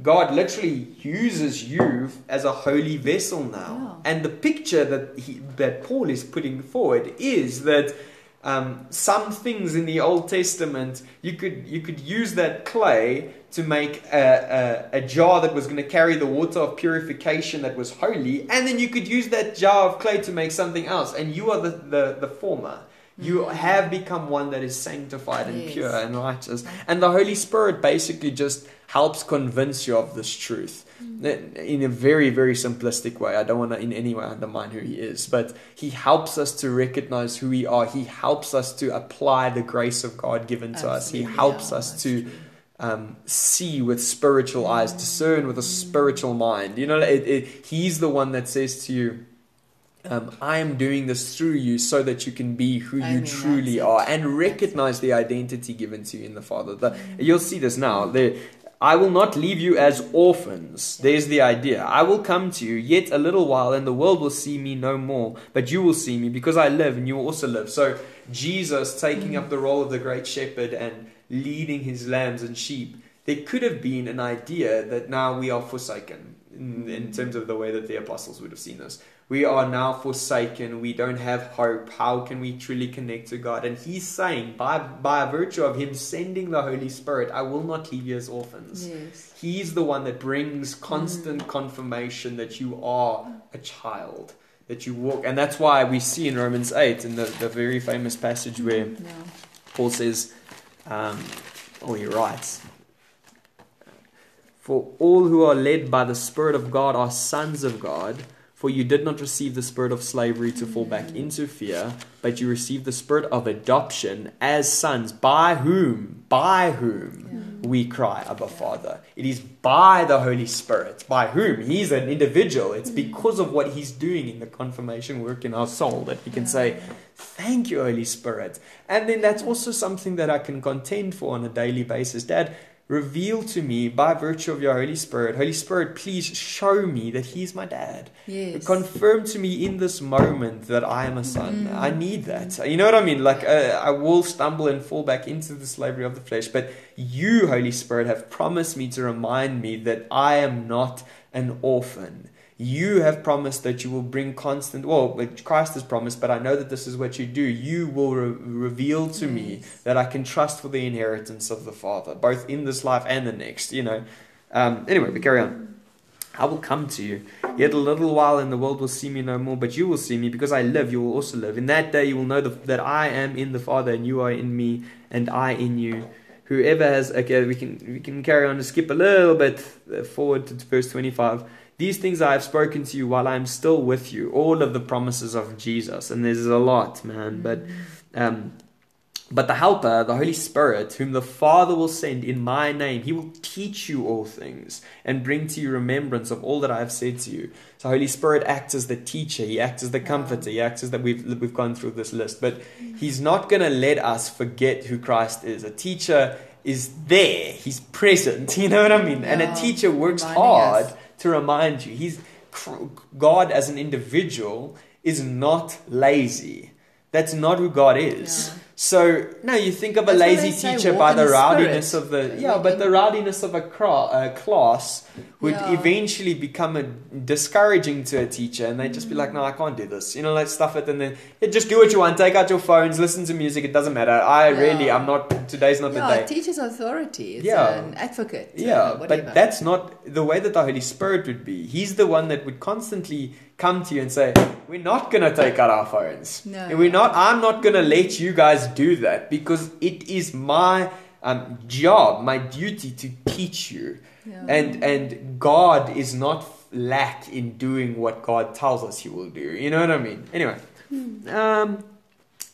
Speaker 1: God literally uses you as a holy vessel now.
Speaker 2: Yeah.
Speaker 1: And the picture that, he, that Paul is putting forward is that um, some things in the Old Testament, you could, you could use that clay to make a, a, a jar that was going to carry the water of purification that was holy, and then you could use that jar of clay to make something else, and you are the, the, the former. You
Speaker 2: Mm.
Speaker 1: have become one that is sanctified and
Speaker 2: Yes.
Speaker 1: pure and righteous. And the Holy Spirit basically just helps convince you of this truth in a very, very simplistic way. I don't want to in any way undermine who He is, but He helps us to recognize who we are. He helps us to apply the grace of God given to us. He helps
Speaker 2: yeah,
Speaker 1: us to
Speaker 2: true.
Speaker 1: Um, see with spiritual eyes, discern with a spiritual mind. You know, it, it, He's the one that says to you, um, I am doing this through you so that you can be who you
Speaker 2: Amen,
Speaker 1: truly are and recognize the identity given to you in the Father. The- you'll see this now. The, I will not leave you as orphans. There's the idea. I will come to you yet a little while, and the world will see me no more, but you will see me because I live and you will also live. So, Jesus taking up the role of the great shepherd and leading his lambs and sheep, there could have been an idea that now we are forsaken in, in mm. terms of the way that the apostles would have seen this. We are now forsaken. We don't have hope. How can we truly connect to God? And he's saying, by, by virtue of him sending the Holy Spirit, I will not leave you as orphans.
Speaker 2: Yes.
Speaker 1: He's the one that brings constant mm. confirmation that you are a child, that you walk. And that's why we see in Romans 8, in the, the very famous passage where
Speaker 2: Yeah.
Speaker 1: Paul says, um, or he writes, For all who are led by the Spirit of God are sons of God. For you did not receive the spirit of slavery to fall back into fear, but you received the spirit of adoption as sons, by whom, by whom we cry, Abba Father. It is by the Holy Spirit, by whom He's an individual. It's mm. because of what He's doing in the confirmation work in our soul that we can say, Thank you, Holy Spirit. And then that's also something that I can contend for on a daily basis. Dad, reveal to me by virtue of your Holy Spirit, Holy Spirit, please show me that He's my dad.
Speaker 2: Yes.
Speaker 1: Confirm to me in this moment that I am a son. I need that. You know what I mean? Like, uh, I will stumble and fall back into the slavery of the flesh, but you, Holy Spirit, have promised me to remind me that I am not an orphan. You have promised that you will bring constant, well, Christ has promised, but I know that this is what you do. You will re- reveal to me that I can trust for the inheritance of the Father, both in this life and the next, you know. Um, anyway, we carry on. I will come to you. Yet a little while, and the world will see me no more, but you will see me because I live. You will also live. In that day, you will know the, that I am in the Father, and you are in me, and I in you. Whoever has okay, we can we can carry on to skip a little bit forward to verse twenty-five. These things I have spoken to you while I am still with you. All of the promises of Jesus, and there's a lot, man. But um, but the Helper, the Holy Spirit, whom the Father will send in my name, he will teach you all things and bring to you remembrance of all that I have said to you. So, Holy Spirit acts as the teacher, he acts as the comforter, he acts as that we've, we've gone through this list. But he's not going to let us forget who Christ is. A teacher is there, he's present, you know what I mean? And a teacher works
Speaker 2: reminding
Speaker 1: hard
Speaker 2: us.
Speaker 1: To remind you. He's God as an individual is not lazy. That's not who God is.
Speaker 2: Yeah.
Speaker 1: So no, you think of a
Speaker 2: That's
Speaker 1: lazy teacher by the
Speaker 2: the
Speaker 1: rowdiness of the yeah, but the rowdiness of a cra- uh, class would
Speaker 2: Yeah.
Speaker 1: eventually become a discouraging to a teacher, and they'd just be like, "No, I can't do this." You know, like stuff it, and then yeah, just do what you want. Take out your phones, listen to music. It doesn't matter. I really, I'm not. Today's not
Speaker 2: yeah,
Speaker 1: the day.
Speaker 2: teacher's authority. It's
Speaker 1: Yeah.
Speaker 2: an advocate.
Speaker 1: Yeah, but that's not the way that the Holy Spirit would be. He's the one that would constantly come to you and say, "We're not going to take out our phones.
Speaker 2: No.
Speaker 1: And We're not. I'm not going to let you guys do that because it is my um, job, my duty to teach you.
Speaker 2: Yeah.
Speaker 1: And and God is not lack in doing what God tells us He will do. You know what I mean? Anyway, um,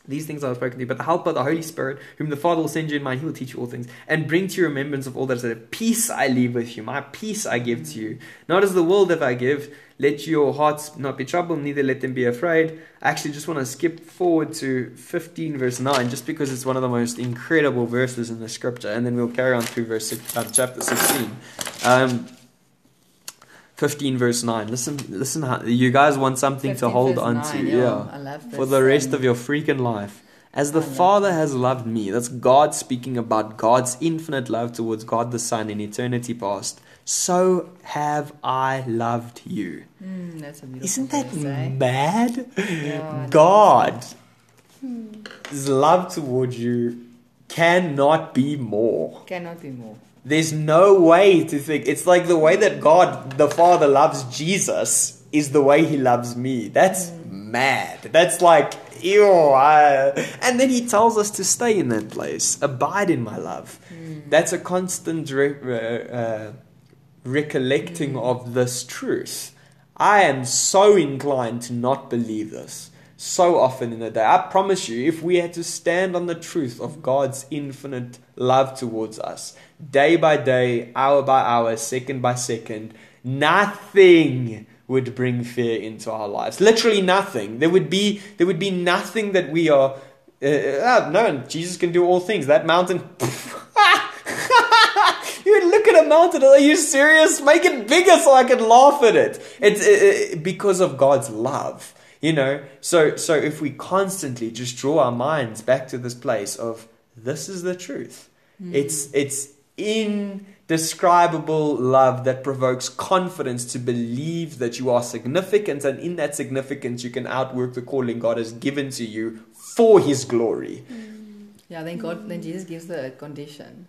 Speaker 1: these things I have spoken to you, but the helper, of the Holy Spirit, whom the Father will send you in mind, he will teach you all things, and bring to your remembrance of all that I said. Peace I leave with you, my peace I give to you. Not as the world that I give, let your hearts not be troubled, neither let them be afraid. I actually just want to skip forward to 15 verse 9, just because it's one of the most incredible verses in the scripture, and then we'll carry on through verse six, um, chapter 16. Um, 15 verse 9. Listen, listen, you guys want something to hold on to.
Speaker 2: yeah.
Speaker 1: yeah for the rest of your freaking life. As the Father has loved me, that's God speaking about God's infinite love towards God the Son in eternity past, so have I loved you.
Speaker 2: Mm, that's a beautiful
Speaker 1: Isn't that mad?
Speaker 2: Yeah, I
Speaker 1: God's love towards you cannot be more.
Speaker 2: Cannot be more.
Speaker 1: There's no way to think. It's like the way that God, the Father, loves Jesus is the way He loves me. That's mad. That's like ew. I, and then he tells us to stay in that place, abide in my love. That's a constant re- uh, recollecting of this truth. I am so inclined to not believe this so often in the day. I promise you, if we had to stand on the truth of God's infinite love towards us, day by day, hour by hour, second by second, nothing would bring fear into our lives. Literally nothing. There would be there would be nothing that we are. Uh, uh, no, Jesus can do all things. That mountain. you look at a mountain. Are you serious? Make it bigger so I can laugh at it. It's uh, because of God's love. You know, so so if we constantly just draw our minds back to this place of this is the truth. Mm. It's it's indescribable love that provokes confidence to believe that you are significant and in that significance you can outwork the calling God has given to you for his glory.
Speaker 2: Mm. Yeah, then God then Jesus gives the condition.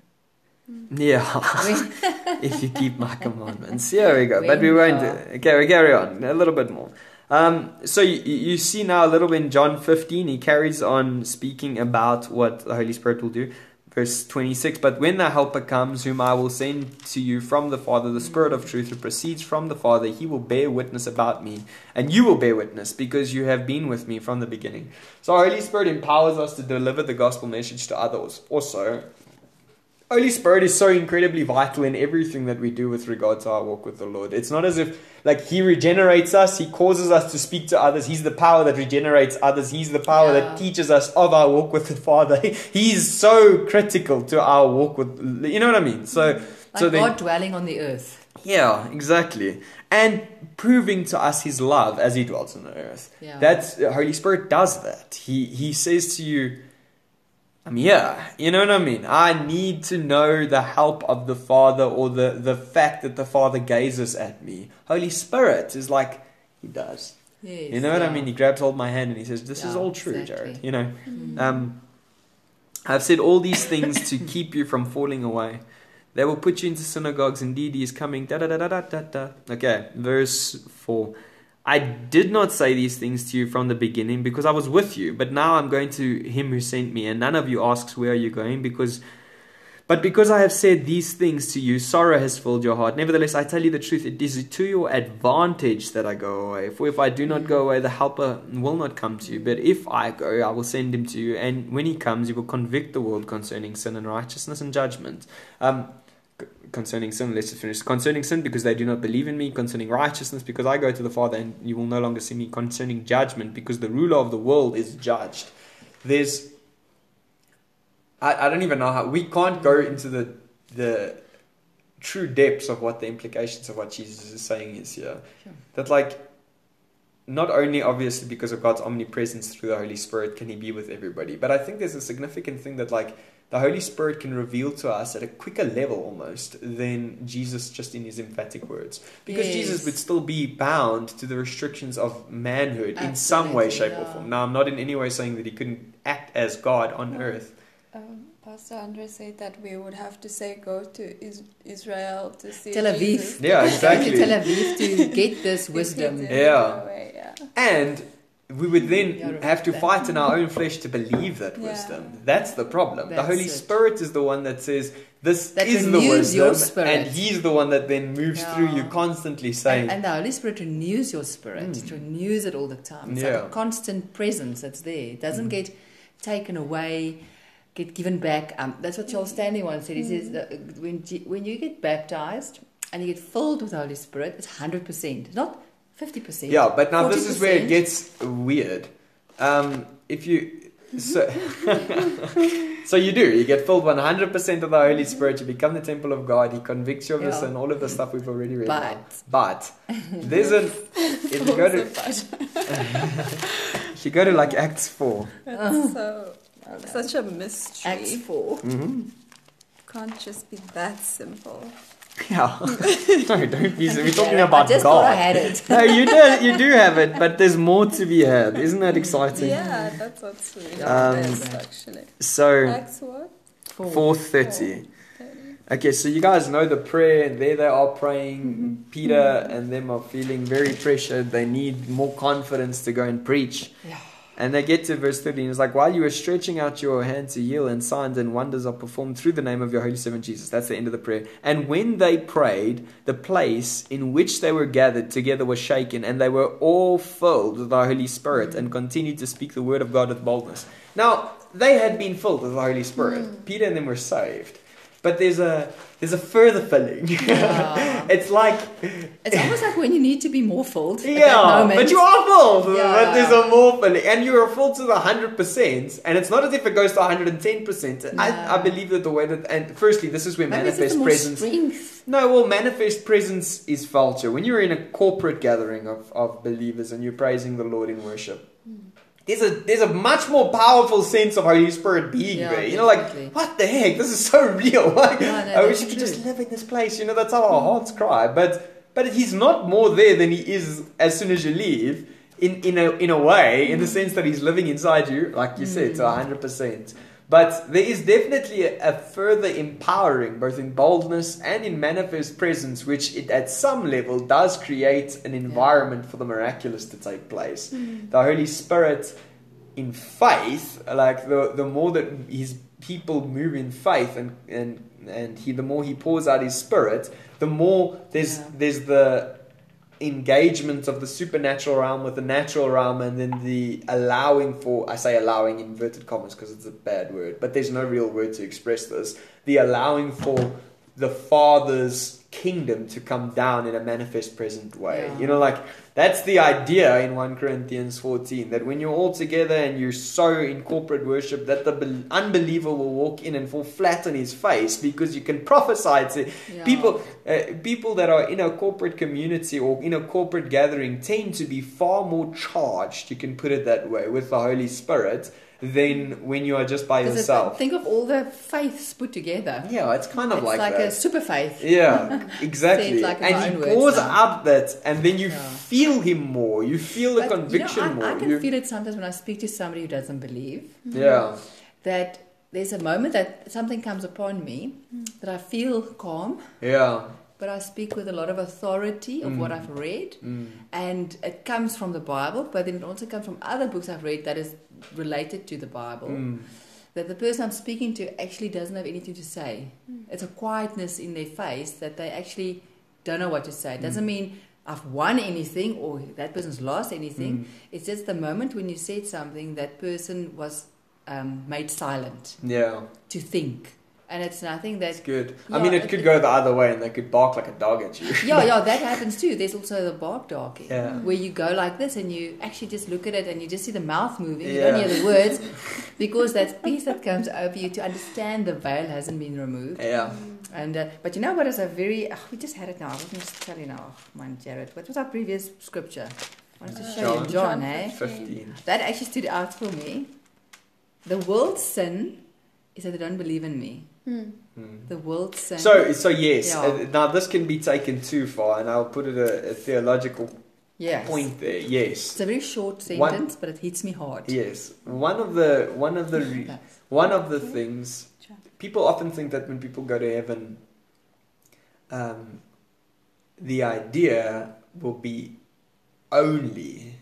Speaker 1: Yeah, if you keep my commandments. Yeah, we go. But we won't. Okay, we carry on a little bit more. Um, so you, you see now a little bit in John 15, he carries on speaking about what the Holy Spirit will do. Verse 26 But when the Helper comes, whom I will send to you from the Father, the Spirit of truth who proceeds from the Father, he will bear witness about me. And you will bear witness because you have been with me from the beginning. So, Holy Spirit empowers us to deliver the gospel message to others. Also, Holy Spirit is so incredibly vital in everything that we do with regard to our walk with the Lord. It's not as if like He regenerates us, He causes us to speak to others. He's the power that regenerates others. He's the power yeah. that teaches us of our walk with the Father. He's so critical to our walk with. You know what I mean? So,
Speaker 2: like
Speaker 1: so
Speaker 2: then, God dwelling on the earth.
Speaker 1: Yeah, exactly, and proving to us His love as He dwells on the earth. Yeah. That's Holy Spirit does that. He He says to you I'm here. You know what I mean? I need to know the help of the Father or the, the fact that the Father gazes at me. Holy Spirit is like, He does. Yes, you know what I mean? He grabs hold of my hand and He says, This yeah, is all true, exactly. Jared. You know? Mm. Um, I've said all these things to keep you from falling away. They will put you into synagogues. Indeed, He is coming. Da da da da da da. Okay, verse 4. I did not say these things to you from the beginning because I was with you, but now I'm going to him who sent me, and none of you asks where are you going because but because I have said these things to you, sorrow has filled your heart. Nevertheless, I tell you the truth, it is to your advantage that I go away. For if I do not go away, the helper will not come to you. But if I go, I will send him to you. And when he comes, he will convict the world concerning sin and righteousness and judgment. Um, concerning sin, let's just finish. Concerning sin, because they do not believe in me. Concerning righteousness, because I go to the Father and you will no longer see me. Concerning judgment, because the ruler of the world is judged. There's, I, I don't even know how, we can't go into the, the true depths of what the implications of what Jesus is saying is here. Sure. That, like, not only obviously because of God's omnipresence through the Holy Spirit can He be with everybody, but I think there's a significant thing that, like, the Holy Spirit can reveal to us at a quicker level almost than Jesus just in his emphatic words. Because yes. Jesus would still be bound to the restrictions of manhood Absolutely, in some way, shape, yeah. or form. Now, I'm not in any way saying that he couldn't act as God on no. earth.
Speaker 3: Um, Pastor Andre said that we would have to say go to is- Israel to see
Speaker 2: Tel Aviv. Jesus.
Speaker 1: Yeah, exactly.
Speaker 2: to Tel Aviv to get this wisdom.
Speaker 1: yeah. Way, yeah. And we would then have to fight in our own flesh to believe that wisdom. Yeah. That's the problem. That's the Holy it. Spirit is the one that says, This that is the wisdom. And He's the one that then moves yeah. through you constantly saying.
Speaker 2: And, and, the Holy Spirit renews your spirit. Mm. It renews it all the time. It's yeah. like a constant presence that's there. It doesn't mm. get taken away, get given back. Um, that's what Charles Stanley once said. He mm. says that when, when you get baptized and you get filled with the Holy Spirit, it's 100%. It's not 50%.
Speaker 1: Yeah, but now 40%. this is where it gets weird. Um, if you. So, so you do. You get filled 100% of the Holy Spirit. You become the temple of God. He convicts you of yeah. the sin. All of the stuff we've already read. But, now. but there's an. If you go to. if you go to like Acts 4.
Speaker 3: That's so. Such a mystery.
Speaker 2: Acts 4.
Speaker 1: Mm-hmm.
Speaker 3: Can't just be that simple.
Speaker 1: Yeah. no, don't be. We're talking about
Speaker 2: I just
Speaker 1: God.
Speaker 2: I had it.
Speaker 1: no, you do. You do have it, but there's more to be had. Isn't that exciting?
Speaker 3: Yeah, that's what's really um, best, actually.
Speaker 1: So.
Speaker 3: Next what?
Speaker 1: Four thirty. Okay, so you guys know the prayer, and there they are praying. Mm-hmm. Peter and them are feeling very pressured. They need more confidence to go and preach.
Speaker 2: Yeah.
Speaker 1: And they get to verse 13. It's like, while you were stretching out your hand to heal, and signs and wonders are performed through the name of your holy servant Jesus. That's the end of the prayer. And when they prayed, the place in which they were gathered together was shaken, and they were all filled with the Holy Spirit and continued to speak the word of God with boldness. Now, they had been filled with the Holy Spirit. Mm. Peter and them were saved. But there's a there's a further filling.
Speaker 2: Yeah.
Speaker 1: it's like
Speaker 2: It's almost like when you need to be more filled.
Speaker 1: yeah, but you are full.
Speaker 2: Yeah.
Speaker 1: But there's a more filling, and you are full to the hundred percent. And it's not as if it goes to hundred and ten percent. I, believe that the way that, and firstly, this is where
Speaker 2: Maybe
Speaker 1: manifest presence.
Speaker 2: strength.
Speaker 1: No, well, manifest presence is felt here. When you're in a corporate gathering of, of believers and you're praising the Lord in worship, there's a there's a much more powerful sense of Holy Spirit being
Speaker 2: Yeah,
Speaker 1: there. You know, like what the heck? This is so real. Like,
Speaker 2: Yeah, no,
Speaker 1: I wish you could just live in this place. You know, that's how our hearts cry. But but he's not more there than he is as soon as you leave. In in a in a way, in the sense that he's living inside you, like you said, to hundred percent. But there is definitely a, a further empowering, both in boldness and in manifest presence, which it, at some level does create an environment for the miraculous to take place. Hmm. The Holy Spirit, in faith, like the the more that His people move in faith, and and and He the more He pours out His Spirit, the more there's
Speaker 2: Yeah.
Speaker 1: there's the engagement of the supernatural realm with the natural realm and then the allowing for I say allowing in inverted commas because it's a bad word but there's no real word to express this the allowing for the father's kingdom to come down in a manifest present way
Speaker 2: Yeah.
Speaker 1: you know like that's the idea in 1 Corinthians 14 that when you're all together and you're so in corporate worship that the unbeliever will walk in and fall flat on his face because you can prophesy to
Speaker 2: Yeah.
Speaker 1: people uh, people that are in a corporate community or in a corporate gathering tend to be far more charged, you can put it that way, with the Holy Spirit than when you are just by
Speaker 2: 'Cause it-
Speaker 1: yourself.
Speaker 2: Think of all the faiths put together.
Speaker 1: Yeah, it's kind of
Speaker 2: it's
Speaker 1: like,
Speaker 2: like, a super faith.
Speaker 1: yeah, exactly.
Speaker 2: Like
Speaker 1: and
Speaker 2: my
Speaker 1: he
Speaker 2: own words
Speaker 1: pours
Speaker 2: now.
Speaker 1: out that, and then you
Speaker 2: Yeah.
Speaker 1: feel him more. You feel the
Speaker 2: But,
Speaker 1: conviction
Speaker 2: you know, I,
Speaker 1: more.
Speaker 2: I can
Speaker 1: You-
Speaker 2: feel it sometimes when I speak to somebody who doesn't believe
Speaker 1: yeah,
Speaker 2: that there's a moment that something comes upon me that I feel calm,
Speaker 1: yeah.
Speaker 2: but I speak with a lot of authority of what
Speaker 1: Mm.
Speaker 2: I've read,
Speaker 1: Mm.
Speaker 2: and it comes from the Bible, but then it also comes from other books I've read that is related to the Bible.
Speaker 1: Mm.
Speaker 2: That the person I'm speaking to actually doesn't have anything to say. It's a quietness in their face that they actually don't know what to say. It doesn't
Speaker 1: Mm.
Speaker 2: mean I've won anything or that person's lost anything.
Speaker 1: Mm.
Speaker 2: It's just the moment when you said something, that person was um, made silent
Speaker 1: Yeah,
Speaker 2: to think. And it's nothing
Speaker 1: it's
Speaker 2: that.
Speaker 1: good. I
Speaker 2: Yeah,
Speaker 1: mean, it
Speaker 2: it-
Speaker 1: could go the other way, and they could bark like a dog at you.
Speaker 2: Yeah, yeah, that happens too. There's also the bark dog,
Speaker 1: Yeah.
Speaker 2: where you go like this and you actually just look at it and you just see the mouth moving. You don't hear the words because that peace that comes over you to understand the veil hasn't been removed.
Speaker 1: Yeah.
Speaker 2: And uh, but you know what is a very oh, we just had it now. I was going to tell you now, oh, man, Jared. What was our previous scripture? I wanted to show
Speaker 1: John.
Speaker 2: you, John,
Speaker 3: John
Speaker 2: eh?
Speaker 1: 15.
Speaker 2: That actually stood out for me. The world's sin is that they don't believe in me.
Speaker 3: Mm.
Speaker 1: Mm.
Speaker 2: The world sin.
Speaker 1: So, so yes.
Speaker 2: Yeah.
Speaker 1: Uh, now, this can be taken too far, and I'll put it a, a theological
Speaker 2: yes.
Speaker 1: point there. Yes,
Speaker 2: It's a very short
Speaker 1: One-
Speaker 2: sentence, but it hits me hard.
Speaker 1: yes. One of the one of the re- one of the things people often think that when people go to heaven, um, the idea will be only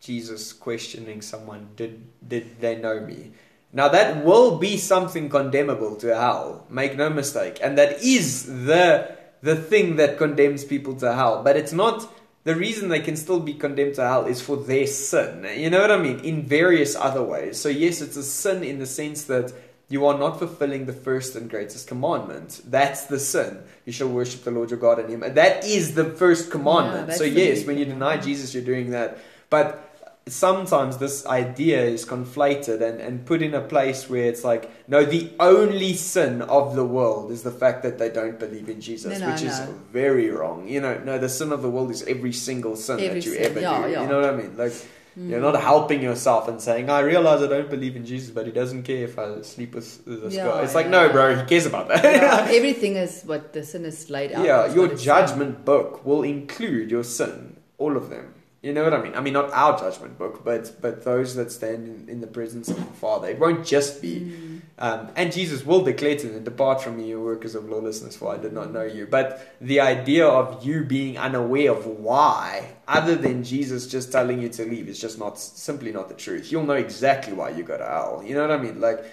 Speaker 1: Jesus questioning someone, did did they know me? Now that will be something condemnable to hell. Make no mistake, and that is the the thing that condemns people to hell. But it's not the reason they can still be condemned to hell is for their sin. You know what I mean? In various other ways. So yes, it's a sin in the sense that you are not fulfilling the first and greatest commandment. That's the sin. You shall worship the Lord your God and Him. That is the first commandment.
Speaker 2: that's
Speaker 1: so yes, when you deny. Jesus, you're doing that. But sometimes this idea is conflated and, and put in a place where it's like, no, the only sin of the world is the fact that they don't believe in Jesus,
Speaker 2: No, no,
Speaker 1: which is very wrong. You know, no, the sin of the world is every single sin
Speaker 2: Every
Speaker 1: that you
Speaker 2: sin,
Speaker 1: ever
Speaker 2: yeah,
Speaker 1: do.
Speaker 2: yeah.
Speaker 1: You know what I mean? Like,
Speaker 2: Mm.
Speaker 1: you're not helping yourself and saying, I realize I don't believe in Jesus, but he doesn't care if I sleep with this
Speaker 2: Yeah,
Speaker 1: guy. It's like, no, bro, he cares about that.
Speaker 2: Everything is what the sin is laid out.
Speaker 1: yeah, your judgment book will include your sin, all of them. You know what I mean? I mean, not our judgment book, but but those that stand in, in the presence of the Father. It won't just be.
Speaker 2: Mm.
Speaker 1: Um, and Jesus will declare to them, Depart from me, you workers of lawlessness, for I did not know you. But the idea of you being unaware of why, other than Jesus just telling you to leave, is just not simply not the truth. You'll know exactly why you go to hell. You know what I mean? Like,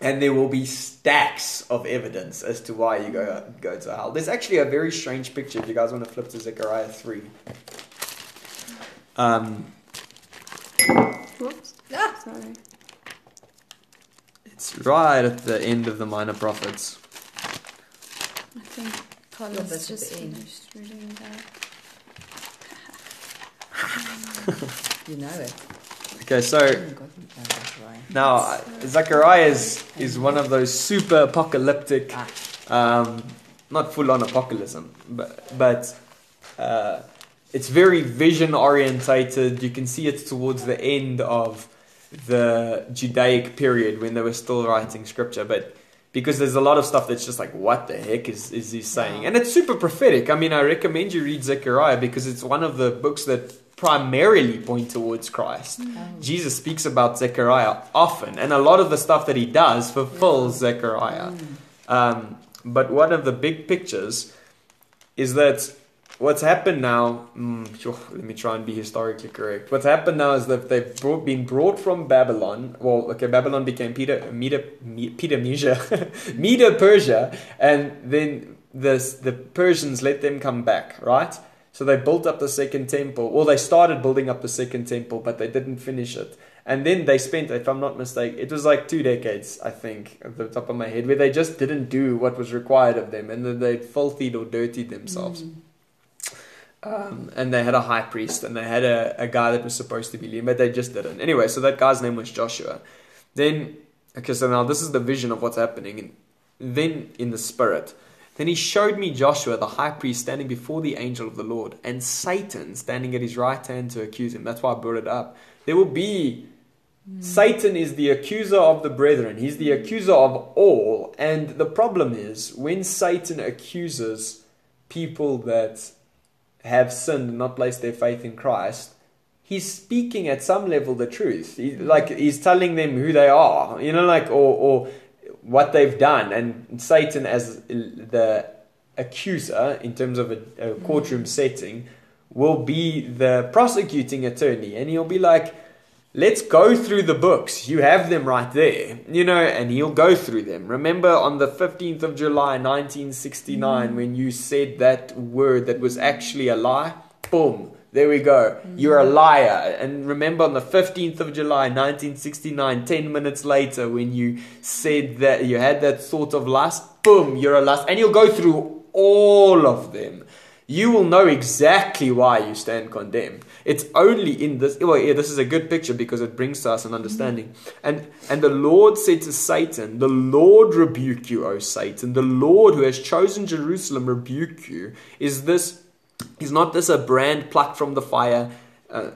Speaker 1: and there will be stacks of evidence as to why you go go to hell. There's actually a very strange picture. If you guys want to flip to Zechariah three. Um,
Speaker 3: Whoops.
Speaker 2: Ah!
Speaker 3: Sorry.
Speaker 1: it's right at the end of the Minor Prophets.
Speaker 3: I think
Speaker 2: that's
Speaker 3: Colin's just
Speaker 2: the end.
Speaker 3: finished reading that.
Speaker 2: You know it.
Speaker 1: Okay, so
Speaker 2: God, you know that's right.
Speaker 1: now uh, Zechariah is, is one of those super apocalyptic,
Speaker 2: Ah.
Speaker 1: um, not full on apocalypse, but but uh, it's very vision orientated. You can see it towards the end of the Judaic period when they were still writing scripture, but because there's a lot of stuff that's just like, what the heck is, is he saying? And it's super prophetic. I mean, I recommend you read Zechariah because it's one of the books that primarily point towards Christ.
Speaker 2: Oh.
Speaker 1: Jesus speaks about Zechariah often, and a lot of the stuff that he does fulfills Zechariah.
Speaker 2: Mm.
Speaker 1: Um, but one of the big pictures is that what's happened now. Mm, let me try and be historically correct. What's happened now is that they've brought, been brought from Babylon. Well, okay, Babylon became Peter, Media, Peter, Media, Media, Persia, and then the the Persians let them come back, right? So they built up the second temple. Well, they started building up the second temple, but they didn't finish it. And then they spent, if I'm not mistaken, it was like two decades, I think, at the top of my head, where they just didn't do what was required of them, and then they filthied or dirtied themselves.
Speaker 2: Mm.
Speaker 1: Um, and they had a high priest, and they had a, a guy that was supposed to be leading, but they just didn't. Anyway, so that guy's name was Joshua. Then, okay, so now this is the vision of what's happening. And then in the spirit, then he showed me Joshua, the high priest, standing before the angel of the Lord, and Satan standing at his right hand to accuse him. That's why I brought it up. There will be Satan is the accuser of the brethren. He's the accuser of all. And the problem is when Satan accuses people that have sinned and not placed their faith in Christ, he's speaking at some level the truth. He, like he's telling them who they are, you know, like or or what they've done. And Satan, as the accuser in terms of a, a courtroom setting, will be the prosecuting attorney, and he'll be like. Let's go through the books. You have them right there, you know, and he'll go through them. Remember on the 15th of July 1969 when you said that word that was actually a lie? Boom, there we go. You're a liar. And remember on the 15th of July 1969, 10 minutes later, when you said that you had that sort of lust? Boom, you're a lust. And you'll go through all of them. You will know exactly why you stand condemned. It's only in this. Well, yeah, this is a good picture because it brings to us an understanding. And and the Lord said to Satan, "The Lord rebuke you, O Satan. The Lord who has chosen Jerusalem rebuke you." Is this? Is not this a brand plucked from the fire? Uh,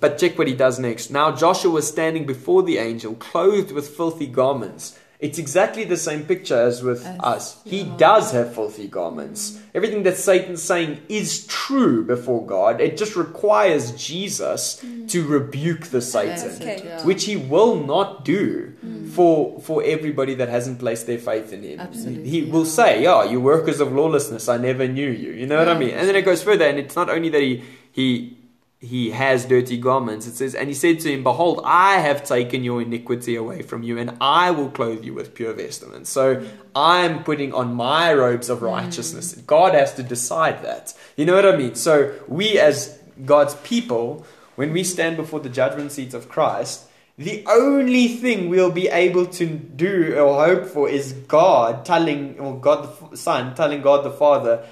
Speaker 1: but check what he does next. Now Joshua was standing before the angel, clothed with filthy garments. It's exactly the same picture as with
Speaker 2: As-
Speaker 1: us. He
Speaker 2: yeah.
Speaker 1: does have filthy garments. Everything that Satan's saying is true before God. It just requires Jesus hmm. to rebuke the Satan,
Speaker 3: Okay.
Speaker 2: yeah.
Speaker 1: which he will not do hmm. for for everybody that hasn't placed their faith in him.
Speaker 2: Absolutely,
Speaker 1: He will say, "Yeah, you workers of lawlessness, I never knew you." You know what I mean? And then it goes further, and it's not only that he he he has dirty garments. It says, and he said to him, Behold, I have taken your iniquity away from you, and I will clothe you with pure vestments. So I'm putting on my robes of righteousness. Mm. God has to decide that. You know what I mean? So we as God's people, when we stand before the judgment seat of Christ, the only thing we'll be able to do or hope for is God telling, or God the Son telling God the Father,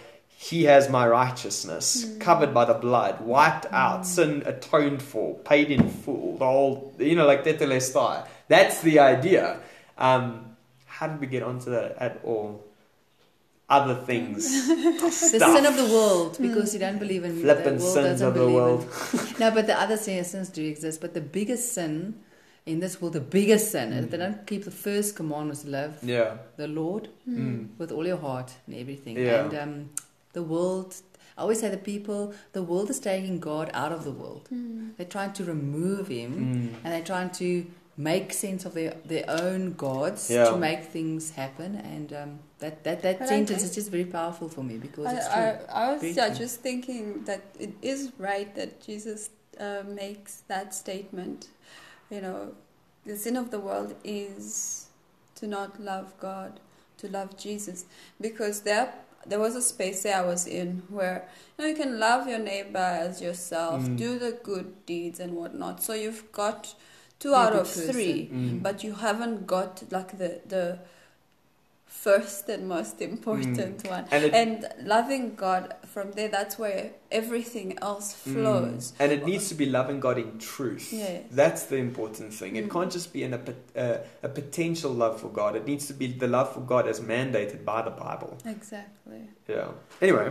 Speaker 1: He has my righteousness, covered by the blood, wiped out, sin atoned for, paid in full. The whole, you know, like tetelestai. That's the idea. Um, how did we get onto that at all? Other things.
Speaker 2: The sin of the world, because you don't believe in
Speaker 1: Flippant
Speaker 2: the world
Speaker 1: sins
Speaker 2: doesn't
Speaker 1: of the
Speaker 2: believe in-
Speaker 1: world.
Speaker 2: No, but the other sins do exist. But the biggest sin in this world, the biggest sin, is they don't keep the first commandment: to love
Speaker 1: Yeah.
Speaker 2: the Lord
Speaker 1: Mm.
Speaker 2: with all your heart and everything.
Speaker 1: Yeah.
Speaker 2: And um, the world, I always say the people, the world is taking God out of the world.
Speaker 3: Mm.
Speaker 2: They're trying to remove Him,
Speaker 1: Mm.
Speaker 2: and they're trying to make sense of their their own gods
Speaker 1: Yeah.
Speaker 2: to make things happen. And um, that that that
Speaker 3: But
Speaker 2: sentence
Speaker 3: think-
Speaker 2: is just very powerful for me because
Speaker 3: I,
Speaker 2: it's true.
Speaker 3: I, I was yeah, just thinking that it is right that Jesus uh, makes that statement. You know, the sin of the world is to not love God, to love Jesus, because there there was a space that I was in where you know you can love your neighbor as yourself,
Speaker 1: Mm.
Speaker 3: do the good deeds and whatnot. So you've got two
Speaker 2: a
Speaker 3: out of
Speaker 2: person.
Speaker 3: three
Speaker 1: Mm.
Speaker 3: but you haven't got like the the first and most important one
Speaker 1: And it,
Speaker 3: and loving god from there that's where everything else flows
Speaker 1: Mm. And it needs to be loving God in truth.
Speaker 3: Yes.
Speaker 1: That's the important thing. It
Speaker 3: Mm.
Speaker 1: can't just be in a, uh, a potential love for God. It needs to be the love for God as mandated by the Bible.
Speaker 3: exactly
Speaker 1: Yeah. Anyway,